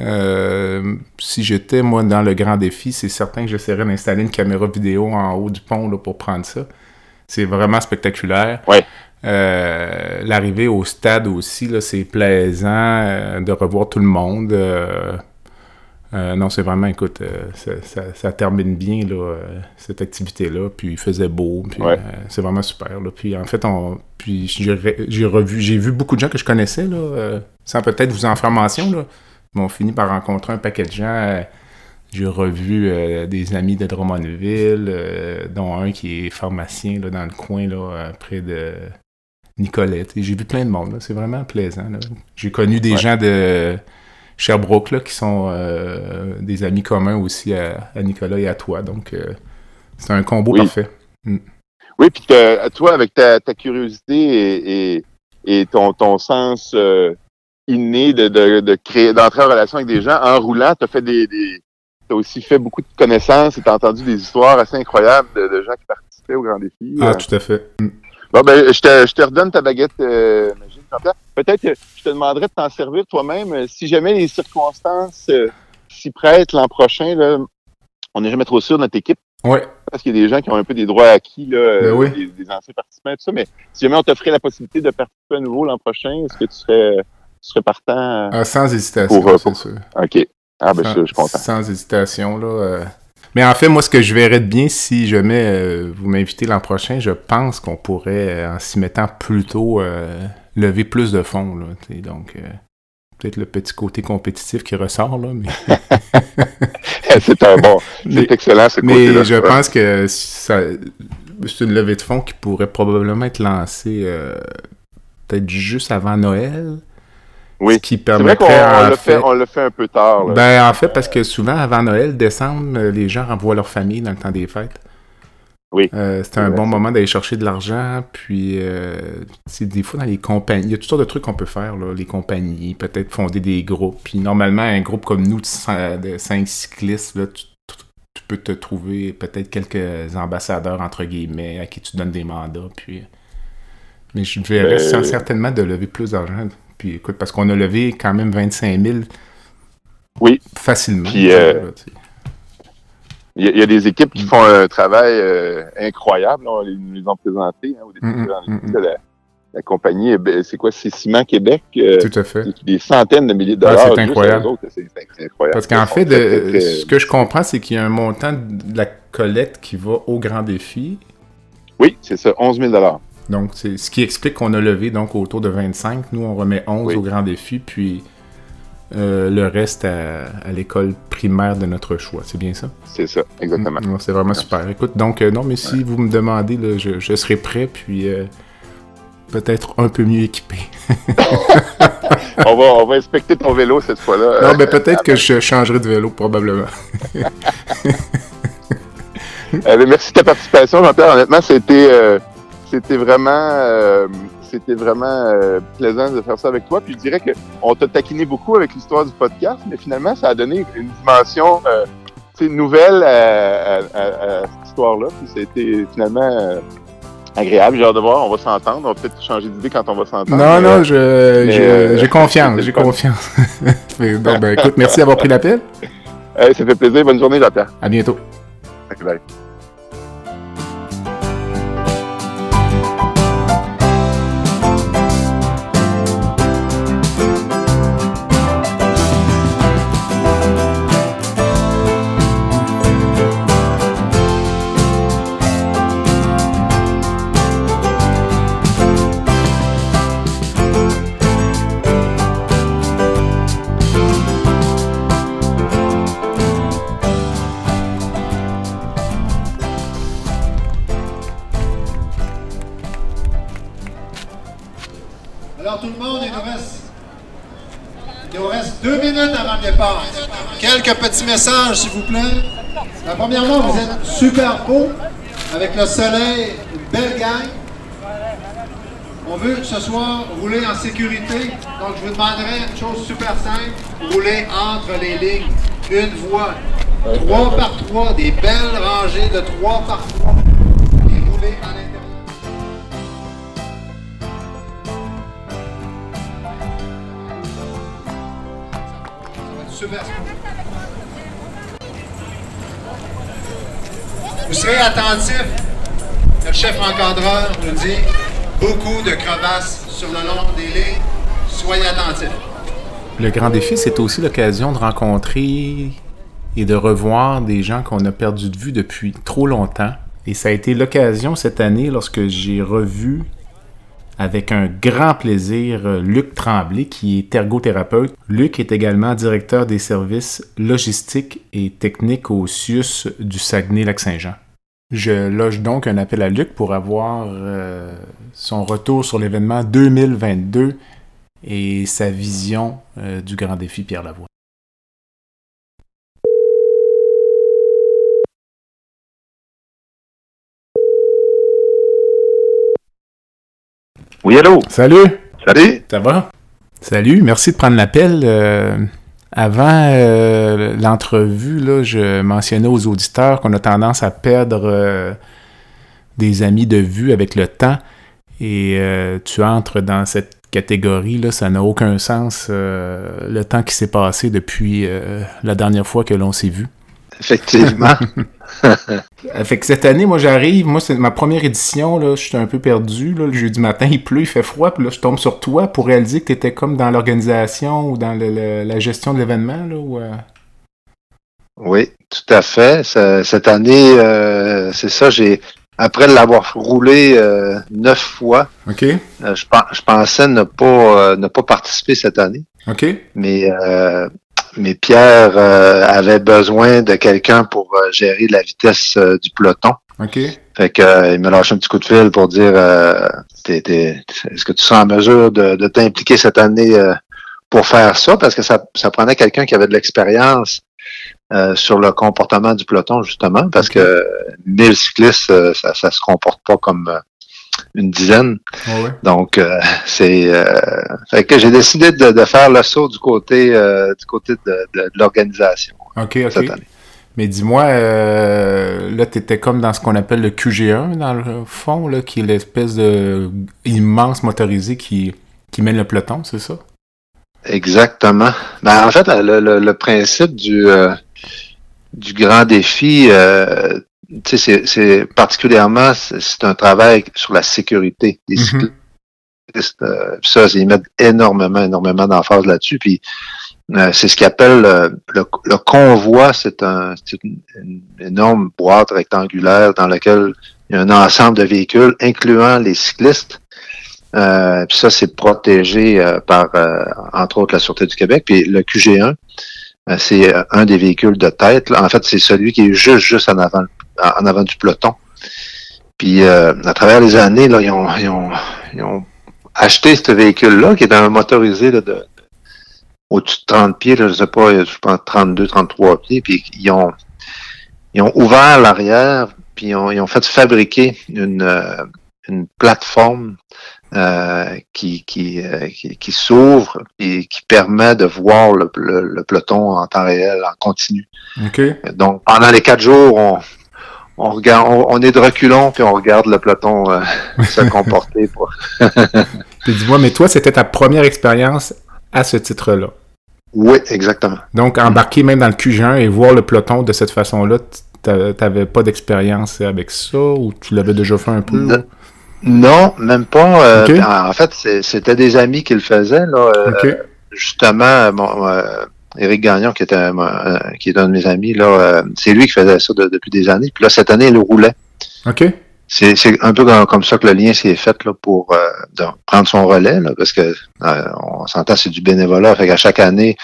euh, si j'étais, moi, dans le grand défi, c'est certain que j'essaierais d'installer une caméra vidéo en haut du pont là, pour prendre ça. C'est vraiment spectaculaire. Ouais. L'arrivée au stade aussi, c'est plaisant de revoir tout le monde. Euh, non, c'est vraiment, écoute, euh, ça, termine bien, là, euh, cette activité-là, puis il faisait beau, puis c'est vraiment super, là. Puis en fait, on, puis j'ai revu, j'ai vu beaucoup de gens que je connaissais, là, sans peut-être vous en faire mention, là, mais on finit par rencontrer un paquet de gens. j'ai revu des amis de Drummondville, dont un qui est pharmacien, là, dans le coin, là, près de Nicolette. J'ai vu plein de monde, c'est vraiment plaisant, J'ai connu des gens de Sherbrooke, là, qui sont euh, des amis communs aussi à, Nicolas et à toi. Donc, euh, c'est un combo parfait. Mm. Oui, puis toi, avec ta, curiosité et, ton, ton sens euh, inné de, créer, d'entrer en relation avec des gens, en roulant, tu as fait des, as aussi fait beaucoup de connaissances et tu as entendu des histoires assez incroyables de, gens qui participaient au Grand Défi. Ah, tout à fait. Mm. Bon, ben, je te, je te redonne ta baguette magique, Peut-être que je te demanderais de t'en servir toi-même. Euh, si jamais les circonstances euh, s'y prêtent l'an prochain, là, on n'est jamais trop sûr de notre équipe. Oui. Parce qu'il y a des gens qui ont un peu des droits acquis, là, ben euh, des, anciens participants et tout ça. Mais si jamais on t'offrait la possibilité de participer à nouveau l'an prochain, est-ce que tu serais, tu serais partant? Ah, sans hésitation, c'est sûr. OK. Ah, ben, je suis content. Sans hésitation, là. Mais en fait, moi, ce que je verrais de bien, si jamais vous m'invitez l'an prochain, je pense qu'on pourrait, en s'y mettant plus tôt, lever plus de fonds. Là, donc, euh, peut-être le petit côté compétitif qui ressort, là, mais... [LAUGHS] c'est un bon... C'est excellent, ce côté-là. Mais je pense que ça, c'est une levée de fonds qui pourrait probablement être lancée euh, peut-être juste avant Noël. Oui, qui permettrait qu'on le fait, on le fait un peu tard. Ben, en fait, parce que souvent, avant Noël, décembre, les gens renvoient leur famille dans le temps des fêtes. Oui. Euh, c'est un bon moment d'aller chercher de l'argent. Puis, euh, des fois, dans les compagnies, il y a toutes sortes de trucs qu'on peut faire, là, les compagnies, peut-être fonder des groupes. Puis, normalement, un groupe comme nous, de 5 cyclistes, là, tu, peux te trouver peut-être quelques ambassadeurs, entre guillemets, à qui tu donnes des mandats. Puis, mais je vais ben, certainement de lever plus d'argent. Puis, écoute, parce qu'on a levé quand même 25 000 oui. facilement. Puis, euh, il y, a des équipes qui font un travail euh, incroyable. On nous les a présentés hein, au début mm-hmm, de la, compagnie. C'est quoi? C'est Ciment Québec. Euh, Tout à fait. Des centaines de milliers de dollars. c'est incroyable. incroyable. Parce qu'en fait, ce que je comprends, c'est qu'il y a un montant de la collecte qui va au grand défi. Oui, c'est ça, 11 000 Donc, c'est ce qui explique qu'on a levé donc autour de 25. Nous, on remet 11 au grand défi, puis euh, le reste à, l'école primaire de notre choix. C'est bien ça? C'est ça, exactement. Mm, c'est vraiment super. Écoute, donc, euh, non, mais si vous me demandez, je, serai prêt, puis euh, peut-être un peu mieux équipé. [LAUGHS] on, va, on va inspecter ton vélo cette fois-là. Non, mais peut-être que je changerai de vélo, probablement. [LAUGHS] [LAUGHS] merci de ta participation, Jean-Pierre. Honnêtement, c'était, c'était vraiment c'était vraiment euh, plaisant de faire ça avec toi. Puis je dirais qu'on t'a taquiné beaucoup avec l'histoire du podcast, mais finalement, ça a donné une dimension euh, nouvelle à, cette histoire-là. Puis ça a été finalement euh, agréable. J'ai hâte de voir. On va s'entendre. On va peut-être changer d'idée quand on va s'entendre. Non, non, j'ai confiance. [LAUGHS] J'ai confiance. [LAUGHS] ben, écoute, merci d'avoir pris l'appel. [LAUGHS] ça fait plaisir. Bonne journée, Jean-Pierre. À bientôt. bye. Messages, s'il vous plaît. premièrement, vous êtes super beau, avec le soleil, une belle gang. On veut ce soir rouler en sécurité. Donc, je vous demanderai une chose super simple. Rouler entre les lignes. Une voie. Trois par trois. Des belles rangées de trois par trois. Et rouler en Vous serez attentif. Le chef encadreur nous dit beaucoup de crevasses sur le long des lignes. Soyez attentifs. Le grand défi, c'est aussi l'occasion de rencontrer et de revoir des gens qu'on a perdu de vue depuis trop longtemps. Et ça a été l'occasion cette année lorsque j'ai revu avec un grand plaisir euh, Luc Tremblay, qui est ergothérapeute. Luc est également directeur des services logistiques et techniques au CIUS du Saguenay-Lac-Saint-Jean. Je loge donc un appel à Luc pour avoir euh, son retour sur l'événement 2022 et sa vision euh, du grand défi Pierre Lavoie. Oui, allô? Salut! Salut! Ça va? Salut, merci de prendre l'appel. Euh, avant euh, l'entrevue, là, je mentionnais aux auditeurs qu'on a tendance à perdre euh, des amis de vue avec le temps. Et tu entres dans cette catégorie, là, ça n'a aucun sens le temps qui s'est passé depuis la dernière fois que l'on s'est vu. Effectivement. [LAUGHS] fait que cette année, moi, j'arrive, moi, c'est ma première édition, là, je suis un peu perdu, là, le jeudi matin, [LAUGHS] il pleut, il fait froid, puis là, je tombe sur toi pour réaliser que tu étais comme dans l'organisation ou dans la gestion de l'événement, là, euh? Oui, tout à fait. cette année, euh, c'est ça, j'ai après l'avoir roulé euh, neuf fois, OK. euh, je, je pensais ne pas euh, ne pas participer cette année. OK. Mais euh, mais Pierre euh, avait besoin de quelqu'un pour euh, gérer la vitesse euh, du peloton. OK. Fait que euh, il m'a lâché un petit coup de fil pour dire euh, t'es- est-ce que tu seras en mesure de, de t'impliquer cette année euh, pour faire ça? Parce que ça, ça prenait quelqu'un qui avait de l'expérience euh, sur le comportement du peloton, justement, parce que 1000 cyclistes, ça, ça se comporte pas comme euh, une dizaine. Ouais. Donc, euh, c'est. euh, fait que j'ai décidé de, de faire le saut du côté euh, du côté de, de- de l'organisation. OK, OK. Cette année. Mais dis-moi, euh, là, tu étais comme dans ce qu'on appelle le QG1, dans le fond, là, qui est l'espèce de immense motorisé qui, qui mène le peloton, c'est ça? Exactement. Ben, en fait, le, le- le principe du, euh, du grand défi, euh, c'est- c'est particulièrement, c'est c'est un travail sur la sécurité des cyclistes. Euh, ça, ils mettent énormément, énormément d'emphase là-dessus. Puis euh, c'est ce qu'ils appellent euh, le, le convoi. C'est un, c'est une, une énorme boîte rectangulaire dans laquelle il y a un ensemble de véhicules, incluant les cyclistes. Euh, puis ça, c'est protégé euh, par, euh, entre autres, la Sûreté du Québec. Puis le QG1, euh, c'est un des véhicules de tête. là. En fait, c'est celui qui est juste, juste en avant, en avant du peloton. Puis euh, à travers les années, là, ils ont, ils ont, ils ont acheté ce véhicule-là, qui est un motorisé là, de au-dessus de 30 pieds, là, je sais pas, je pense 32, 33 pieds, puis ils ont ils ont ouvert l'arrière, puis ils ont, ils ont fait fabriquer une, euh, une plateforme euh, qui, qui, euh, qui, qui s'ouvre et qui permet de voir le, le- le peloton en temps réel, en continu. Donc, pendant les quatre jours, on, on, regarde, on, on est de reculons, puis on regarde le peloton euh, [LAUGHS] se comporter. [LAUGHS] Dis-moi, mais toi, c'était ta première expérience à ce titre-là. oui, exactement. Donc, embarquer même dans le QG1 et voir le peloton de cette façon-là, t'a- t'avais pas d'expérience avec ça ou tu l'avais déjà fait un peu? ou- Non, même pas. euh. En fait, c'était des amis qui le faisaient. Là, euh. Justement, euh, Éric Gagnon, qui, était un, qui est un de mes amis, là, euh, c'est lui qui faisait ça de- depuis des années. Puis là, cette année, il le roulait. OK. C'est c'est un peu comme, comme ça que le lien s'est fait là, pour euh, de prendre son relais, là, parce que euh, on s'entend, c'est du bénévolat. Fait qu'à chaque année,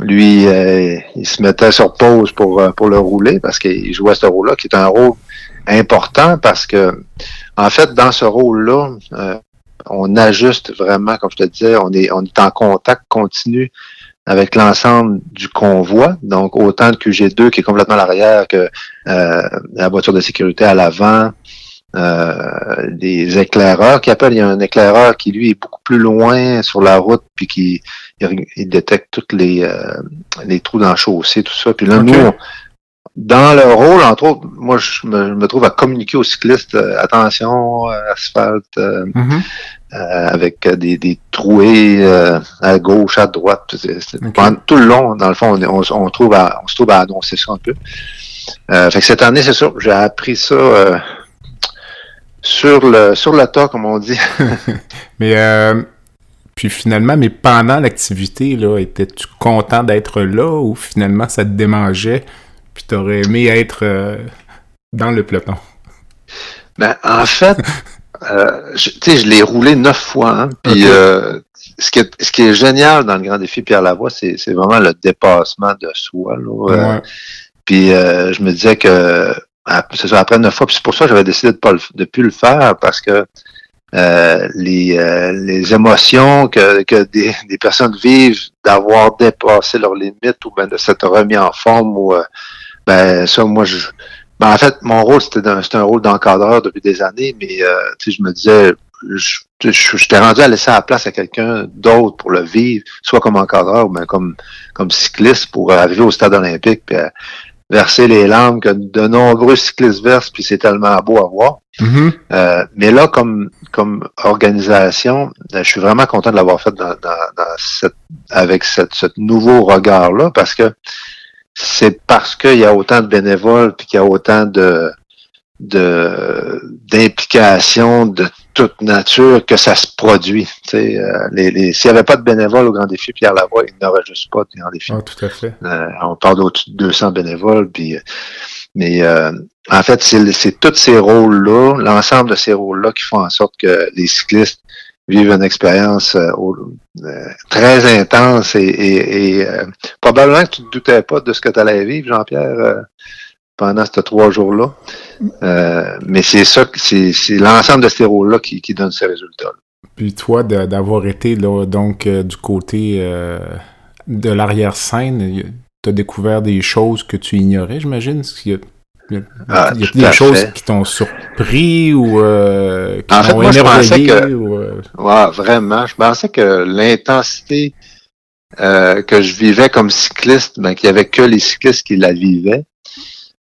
lui, euh, il se mettait sur pause pour, euh, pour le rouler parce qu'il jouait ce rôle-là, qui est un rôle important parce que, en fait, dans ce rôle-là, euh, on ajuste vraiment, comme je te disais, on est, on est en contact continu avec l'ensemble du convoi, donc autant le QG2 qui est complètement à l'arrière que euh, la voiture de sécurité à l'avant, euh, des éclaireurs qui appellent, il y a un éclaireur qui lui est beaucoup plus loin sur la route puis qui il, il détecte toutes les, euh, les trous dans le chaussée, tout ça. Puis là, nous, on- dans le rôle, entre autres, moi, je me, je me trouve à communiquer aux cyclistes, euh, attention, euh, asphalte, euh, Mhm. Euh, avec euh, des, des trouées euh, à gauche, à droite. Pendant tout le long, dans le fond, on, trouve à, on se trouve à annoncer ça un peu. Fait que cette année, c'est sûr, j'ai appris ça sur le sur le tas, comme on dit. [LAUGHS] Mais euh, puis finalement, mais pendant l'activité, là, étais-tu content d'être là ou finalement ça te démangeait puis t'aurais aimé être euh, dans le peloton? Ben, en fait, [LAUGHS] euh, je, tu sais, je l'ai roulé neuf fois. Hein, puis euh, ce, qui est, ce qui est génial dans le Grand Défi Pierre Lavoie, c'est c'est vraiment le dépassement de soi. Là, Euh. Puis euh, je me disais que c'est ça, après neuf fois, puis c'est pour ça que j'avais décidé de pas le, de plus le faire parce que les, les émotions que, que des, [LAUGHS] des personnes vivent d'avoir dépassé leurs limites ou ben de s'être remis en forme ou ben ça moi je ben, en fait mon rôle c'était c'était un rôle d'encadreur depuis des années mais euh, tu sais je me disais je, je, je- j'étais rendu à laisser la place à quelqu'un d'autre pour le vivre soit comme encadreur ou ben comme comme cycliste pour arriver au stade olympique puis à verser les larmes que de nombreux cyclistes versent puis c'est tellement beau à voir Mhm. euh, mais là, comme, comme organisation, euh, je suis vraiment content de l'avoir fait dans, dans, dans cette, avec cette, ce nouveau regard-là, parce que c'est parce qu'il y a autant de bénévoles, puis qu'il y a autant de de d'implication de toute nature que ça se produit. Euh, les, les, S'il n'y avait pas de bénévoles au Grand Défi Pierre Lavoie, il n'y aurait juste pas de Grand Défi. Ah, tout à fait. Euh, on parle d'au-dessus de 200 bénévoles. Puis, mais euh, en fait, c'est tous ces rôles-là, l'ensemble de ces rôles-là qui font en sorte que les cyclistes vivent une expérience euh, très intense et, et, probablement que tu ne te doutais pas de ce que tu allais vivre, Jean-Pierre pendant ces trois jours-là. Euh, mais c'est ça, c'est l'ensemble de ces rôles-là qui, qui donne ces résultats. -là. Puis toi, d'avoir été là, donc euh, du côté euh, de l'arrière-scène, tu as découvert des choses que tu ignorais, j'imagine? Il y a, il y a, ah, des choses qui t'ont surpris ou qui en fait, t'ont moi, émerveillé? que, ou, ouais, vraiment. Je pensais que l'intensité que je vivais comme cycliste, ben, qu'il n'y avait que les cyclistes qui la vivaient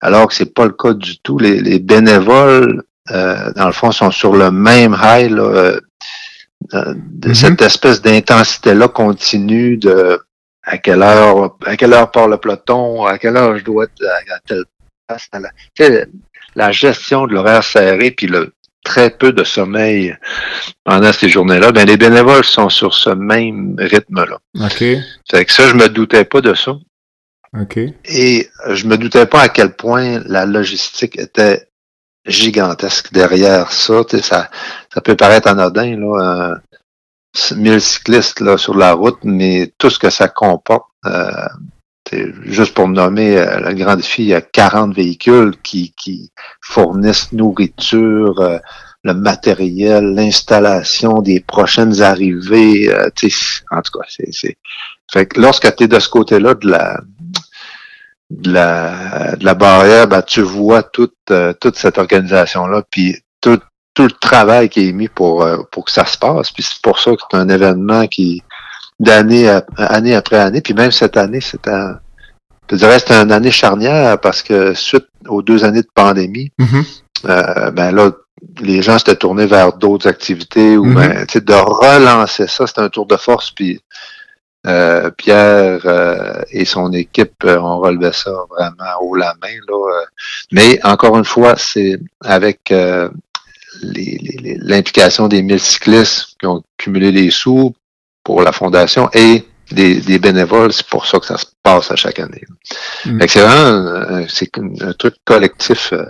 alors que c'est pas le cas du tout. Les, bénévoles, euh, dans le fond, sont sur le même high là, euh, de Mhm. cette espèce d'intensité-là continue de à quelle heure à quelle heure part le peloton, à quelle heure je dois être à, à telle à la, gestion de l'horaire serré, puis le très peu de sommeil pendant ces journées-là, ben les bénévoles sont sur ce même rythme-là. OK. Fait que ça, je me doutais pas de ça. OK. Et je me doutais pas à quel point la logistique était gigantesque derrière ça. Ça, ça peut paraître anodin, là, euh, 1000 cyclistes là, sur la route, mais tout ce que ça comporte, euh, juste pour nommer euh, le grand défi, il y a 40 véhicules qui, qui fournissent nourriture, euh, le matériel, l'installation des prochaines arrivées. euh, en tout cas, c'est. Fait que lorsque tu es de ce côté-là de la, de la, de la barrière, ben, tu vois toute, toute cette organisation-là, puis tout, tout le travail qui est mis pour, pour que ça se passe. Puis c'est pour ça que c'est un événement qui, d'année année après année, puis même cette année, c'était, un- je dirais, c'était une année charnière parce que suite aux deux années de pandémie, Mhm. euh, ben là, les gens s'étaient tournés vers d'autres activités ou Mhm. ben, tu sais, de relancer ça, c'était un tour de force, puis euh, Pierre euh, et son équipe euh, ont relevé ça vraiment haut la main. Là, euh. Mais encore une fois, c'est avec euh, les- les- les- l'implication des 1000 cyclistes qui ont cumulé les sous pour la fondation et des, des bénévoles, c'est pour ça que ça se passe à chaque année. Mm. Fait que c'est vraiment un, c'est un truc collectif euh,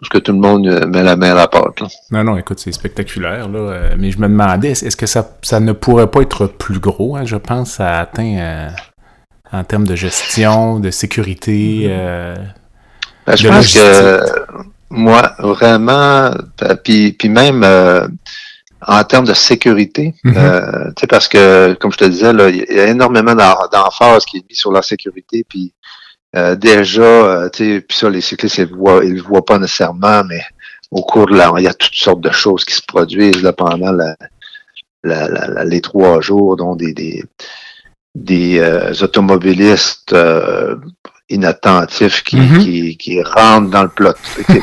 parce que tout le monde euh, met la main à la pâte. là. Non, non, écoute, c'est spectaculaire, là. euh, mais je me demandais, est-ce que ça, ça ne pourrait pas être plus gros? hein? Je pense ça atteint, euh, en termes de gestion, de sécurité, euh, Ben, je de pense logistique. que moi, vraiment, puis, puis même euh, en termes de sécurité, euh, tu sais, parce que, comme je te disais, là, il y a énormément d'emphase qui est mis sur la sécurité, puis euh, déjà, euh, tu sais, puis ça, les cyclistes, ils le voient, ils le voient pas nécessairement, mais au cours de la, il y a toutes sortes de choses qui se produisent là, pendant la, la- la- la- les trois jours, dont des, des, des euh, automobilistes euh, inattentifs qui, Mhm. qui, qui rentrent dans le peloton, [LAUGHS] qui-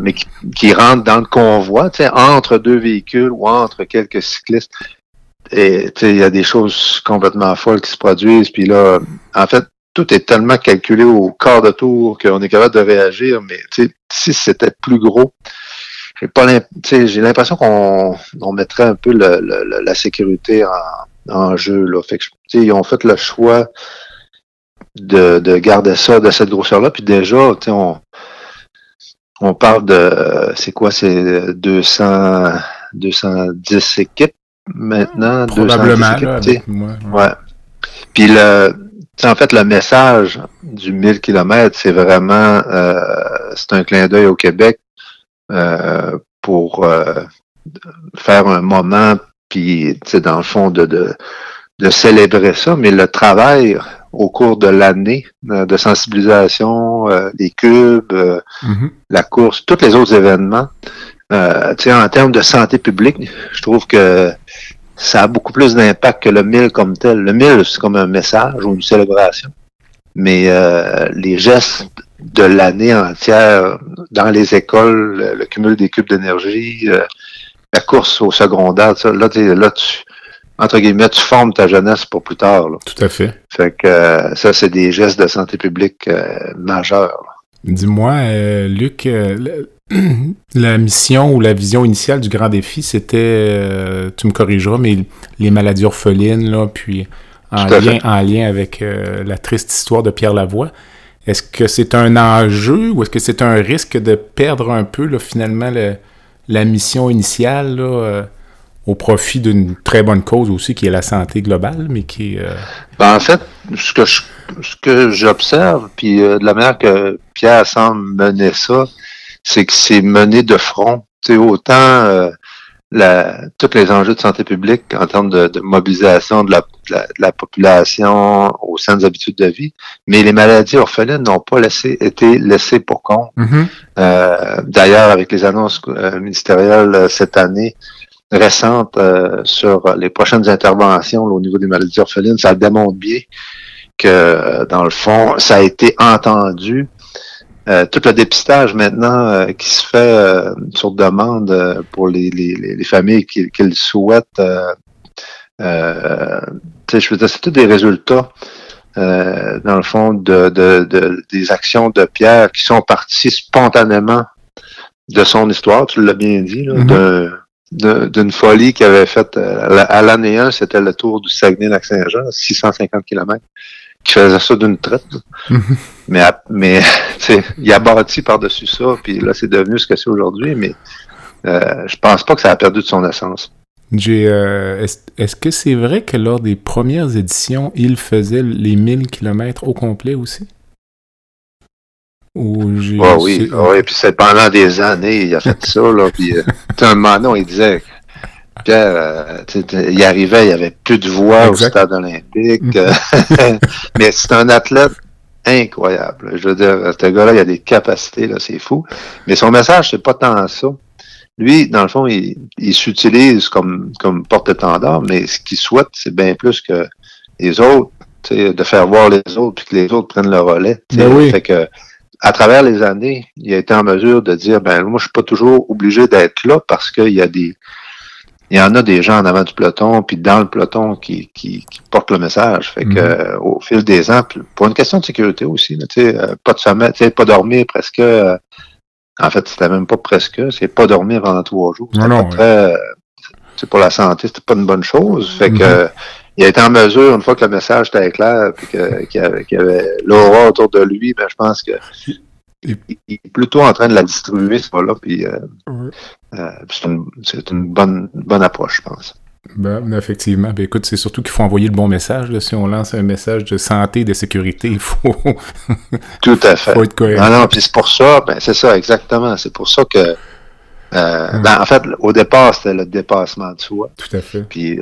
mais qui, qui rentrent dans le convoi, tu sais, entre deux véhicules ou entre quelques cyclistes. Et tu sais, il y a des choses complètement folles qui se produisent. Puis là, en fait, tout est tellement calculé au quart de tour qu'on est capable de réagir. Mais si c'était plus gros, j'ai pas l'imp- tu sais, j'ai l'impression qu'on on mettrait un peu le- le- la sécurité en, en jeu. Là. Fait que, tu sais, ils ont fait le choix de, de garder ça de cette grosseur-là. Puis déjà, tu sais, on, on parle de c'est quoi, c'est 200, 210 équipes maintenant. 210 Probablement, équipes, là, tu sais. avec moi. Ouais. Puis le, en fait, le message du 1000 km, c'est vraiment, euh, c'est un clin d'œil au Québec euh, pour euh, faire un moment, puis tu sais, dans le fond, de, de, de célébrer ça. Mais le travail au cours de l'année euh, de sensibilisation, euh, les cubes, euh, Mhm. la course, tous les autres événements, euh, en termes de santé publique, je trouve que ça a beaucoup plus d'impact que le 1000 comme tel. Le 1000, c'est comme un message ou une célébration. Mais euh, les gestes de l'année entière dans les écoles, le, le cumul des cubes d'énergie, euh, la course au secondaire, là, là, tu, entre guillemets, tu formes ta jeunesse pour plus tard. là. Tout à fait. Fait que euh, ça, c'est des gestes de santé publique euh, majeurs. Dis-moi, euh, Luc, euh, le- [CLEARS THROAT] la mission ou la vision initiale du grand défi, c'était, euh, tu me corrigeras, mais les maladies orphelines, là, puis en, lien, en lien, avec euh, la triste histoire de Pierre Lavoie. Est-ce que c'est un enjeu ou est-ce que c'est un risque de perdre un peu, là, finalement, la mission initiale, là, euh, au profit d'une très bonne cause aussi, qui est la santé globale, mais qui est... Ben, en fait, ce que ce que j'observe, puis de la manière que Pierre semble mener ça, c'est que c'est mené de front. C'est autant euh, la, tous les enjeux de santé publique en termes de, mobilisation de la, de, la, population aux saines habitudes de vie, mais les maladies orphelines n'ont pas laissé, été laissées pour compte. Mm-hmm. Euh, d'ailleurs, avec les annonces euh, ministérielles cette année, récentes sur les prochaines interventions au niveau des maladies orphelines, ça démontre bien que, dans le fond, ça a été entendu euh, tout le dépistage maintenant euh, qui se fait euh, sur demande pour les, les, les familles qui, qui, le souhaitent. je veux dire, c'est tous des résultats, dans le fond, de, de, de, des actions de Pierre qui sont parties spontanément de son histoire, tu l'as bien dit, mm-hmm. D'une folie qu'il avait faite à l'année 1, c'était le tour du Saguenay-Lac-Saint-Jean, 650 km qui faisait ça d'une traite. Mhm. Mais, mais [LAUGHS] il a bâti par-dessus ça, puis là, c'est devenu ce que c'est aujourd'hui, mais euh, je pense pas que ça a perdu de son essence. Euh, est-ce, que c'est vrai que lors des premières éditions, il faisait les 1000 km au complet aussi? Ou j'ai, ah oui, ah oui, puis c'est pendant des années, il a fait ça, là, [LAUGHS] puis euh, un moment, il disait Pierre, euh, il arrivait, il n'y avait plus de voix au stade olympique. Mm-hmm. [LAUGHS] mais c'est un athlète incroyable. Je veux dire, ce gars-là, il a des capacités, là, c'est fou. Mais son message, c'est pas tant ça. Lui, dans le fond, il, s'utilise comme, comme porte-étendard, mais ce qu'il souhaite, c'est bien plus que les autres, de faire voir les autres, puis que les autres prennent le relais. Ben fait que, à travers les années, il a été en mesure de dire, ben moi, je suis pas toujours obligé d'être là parce qu'il y a des il y en a des gens en avant du peloton, puis dans le peloton qui, qui, portent le message. Fait que mhm. euh, au fil des ans, pour une question de sécurité aussi, tu sais, euh, pas de sommeil, pas dormir presque. Euh, en fait, c'était même pas presque, c'est pas dormir pendant trois jours. C'était pas très. c'est pour la santé, c'était pas une bonne chose. Fait que mhm. Il a été en mesure, une fois que le message était clair, puis qu'il y avait, avait l'aura autour de lui, ben, je pense que il, est plutôt en train de la distribuer, ce là puis euh, euh, c'est une, bonne, bonne approche, je pense. Ben, effectivement. Ben, écoute, c'est surtout qu'il faut envoyer le bon message. Si on lance un message de santé et de sécurité, il faut. [LAUGHS] Tout à fait. faut être cohérent. Non, non, puis c'est pour ça, ben, c'est ça, exactement. C'est pour ça que. Euh, ben, en fait, au départ, c'était le dépassement de soi. Tout à fait. Puis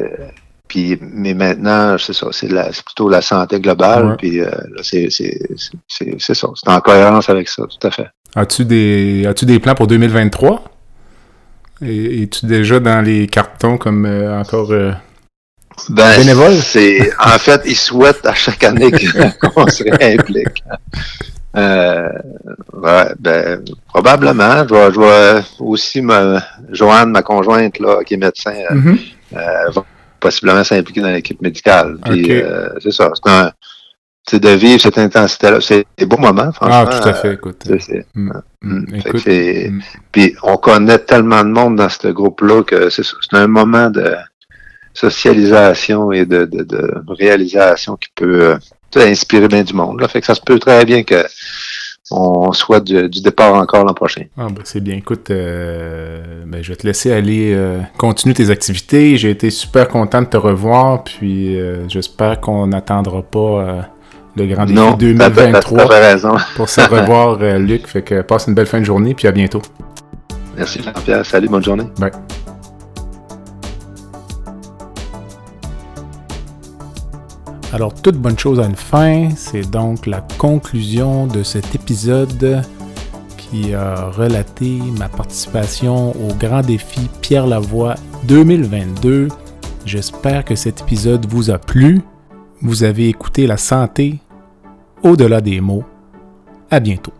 mais maintenant, c'est ça, c'est plutôt la santé globale. Puis euh, c'est ça, c'est en cohérence avec ça, tout à fait. As-tu des, as-tu des plans pour 2023? Et, es-tu déjà dans les cartons comme euh, encore euh, ben, bénévole? C'est, [LAUGHS] en fait, ils souhaitent à chaque année [LAUGHS] qu'on se réimplique. ouais, ben, probablement. Je vois, aussi ma, Joanne, ma conjointe, là, qui est médecin, mm-hmm possiblement s'impliquer dans l'équipe médicale. Puis euh, c'est ça. C'est un c'est de vivre cette intensité-là. C'est des beaux moments, franchement. Ah, tout à fait, écoute. Mm. Mm. Mm. Puis on connaît tellement de monde dans ce groupe-là que c'est un moment de socialisation et de, de, de réalisation qui peut euh, inspirer bien du monde. Là. Fait que ça se peut très bien que on soit du, départ encore l'an prochain. Ah ben c'est bien. Écoute, euh, ben, je vais te laisser aller euh, continuer tes activités. J'ai été super content de te revoir, puis euh, j'espère qu'on n'attendra pas le grand défi 2023 pour se [LAUGHS] revoir, Luc. Fait que passe une belle fin de journée, puis à bientôt. Merci Jean-Pierre. Salut, bonne journée. Bye. Alors, toute bonne chose a une fin. C'est donc la conclusion de cet épisode qui a relaté ma participation au grand défi Pierre Lavoie 2022. J'espère que cet épisode vous a plu. Vous avez écouté la santé au-delà des mots. À bientôt.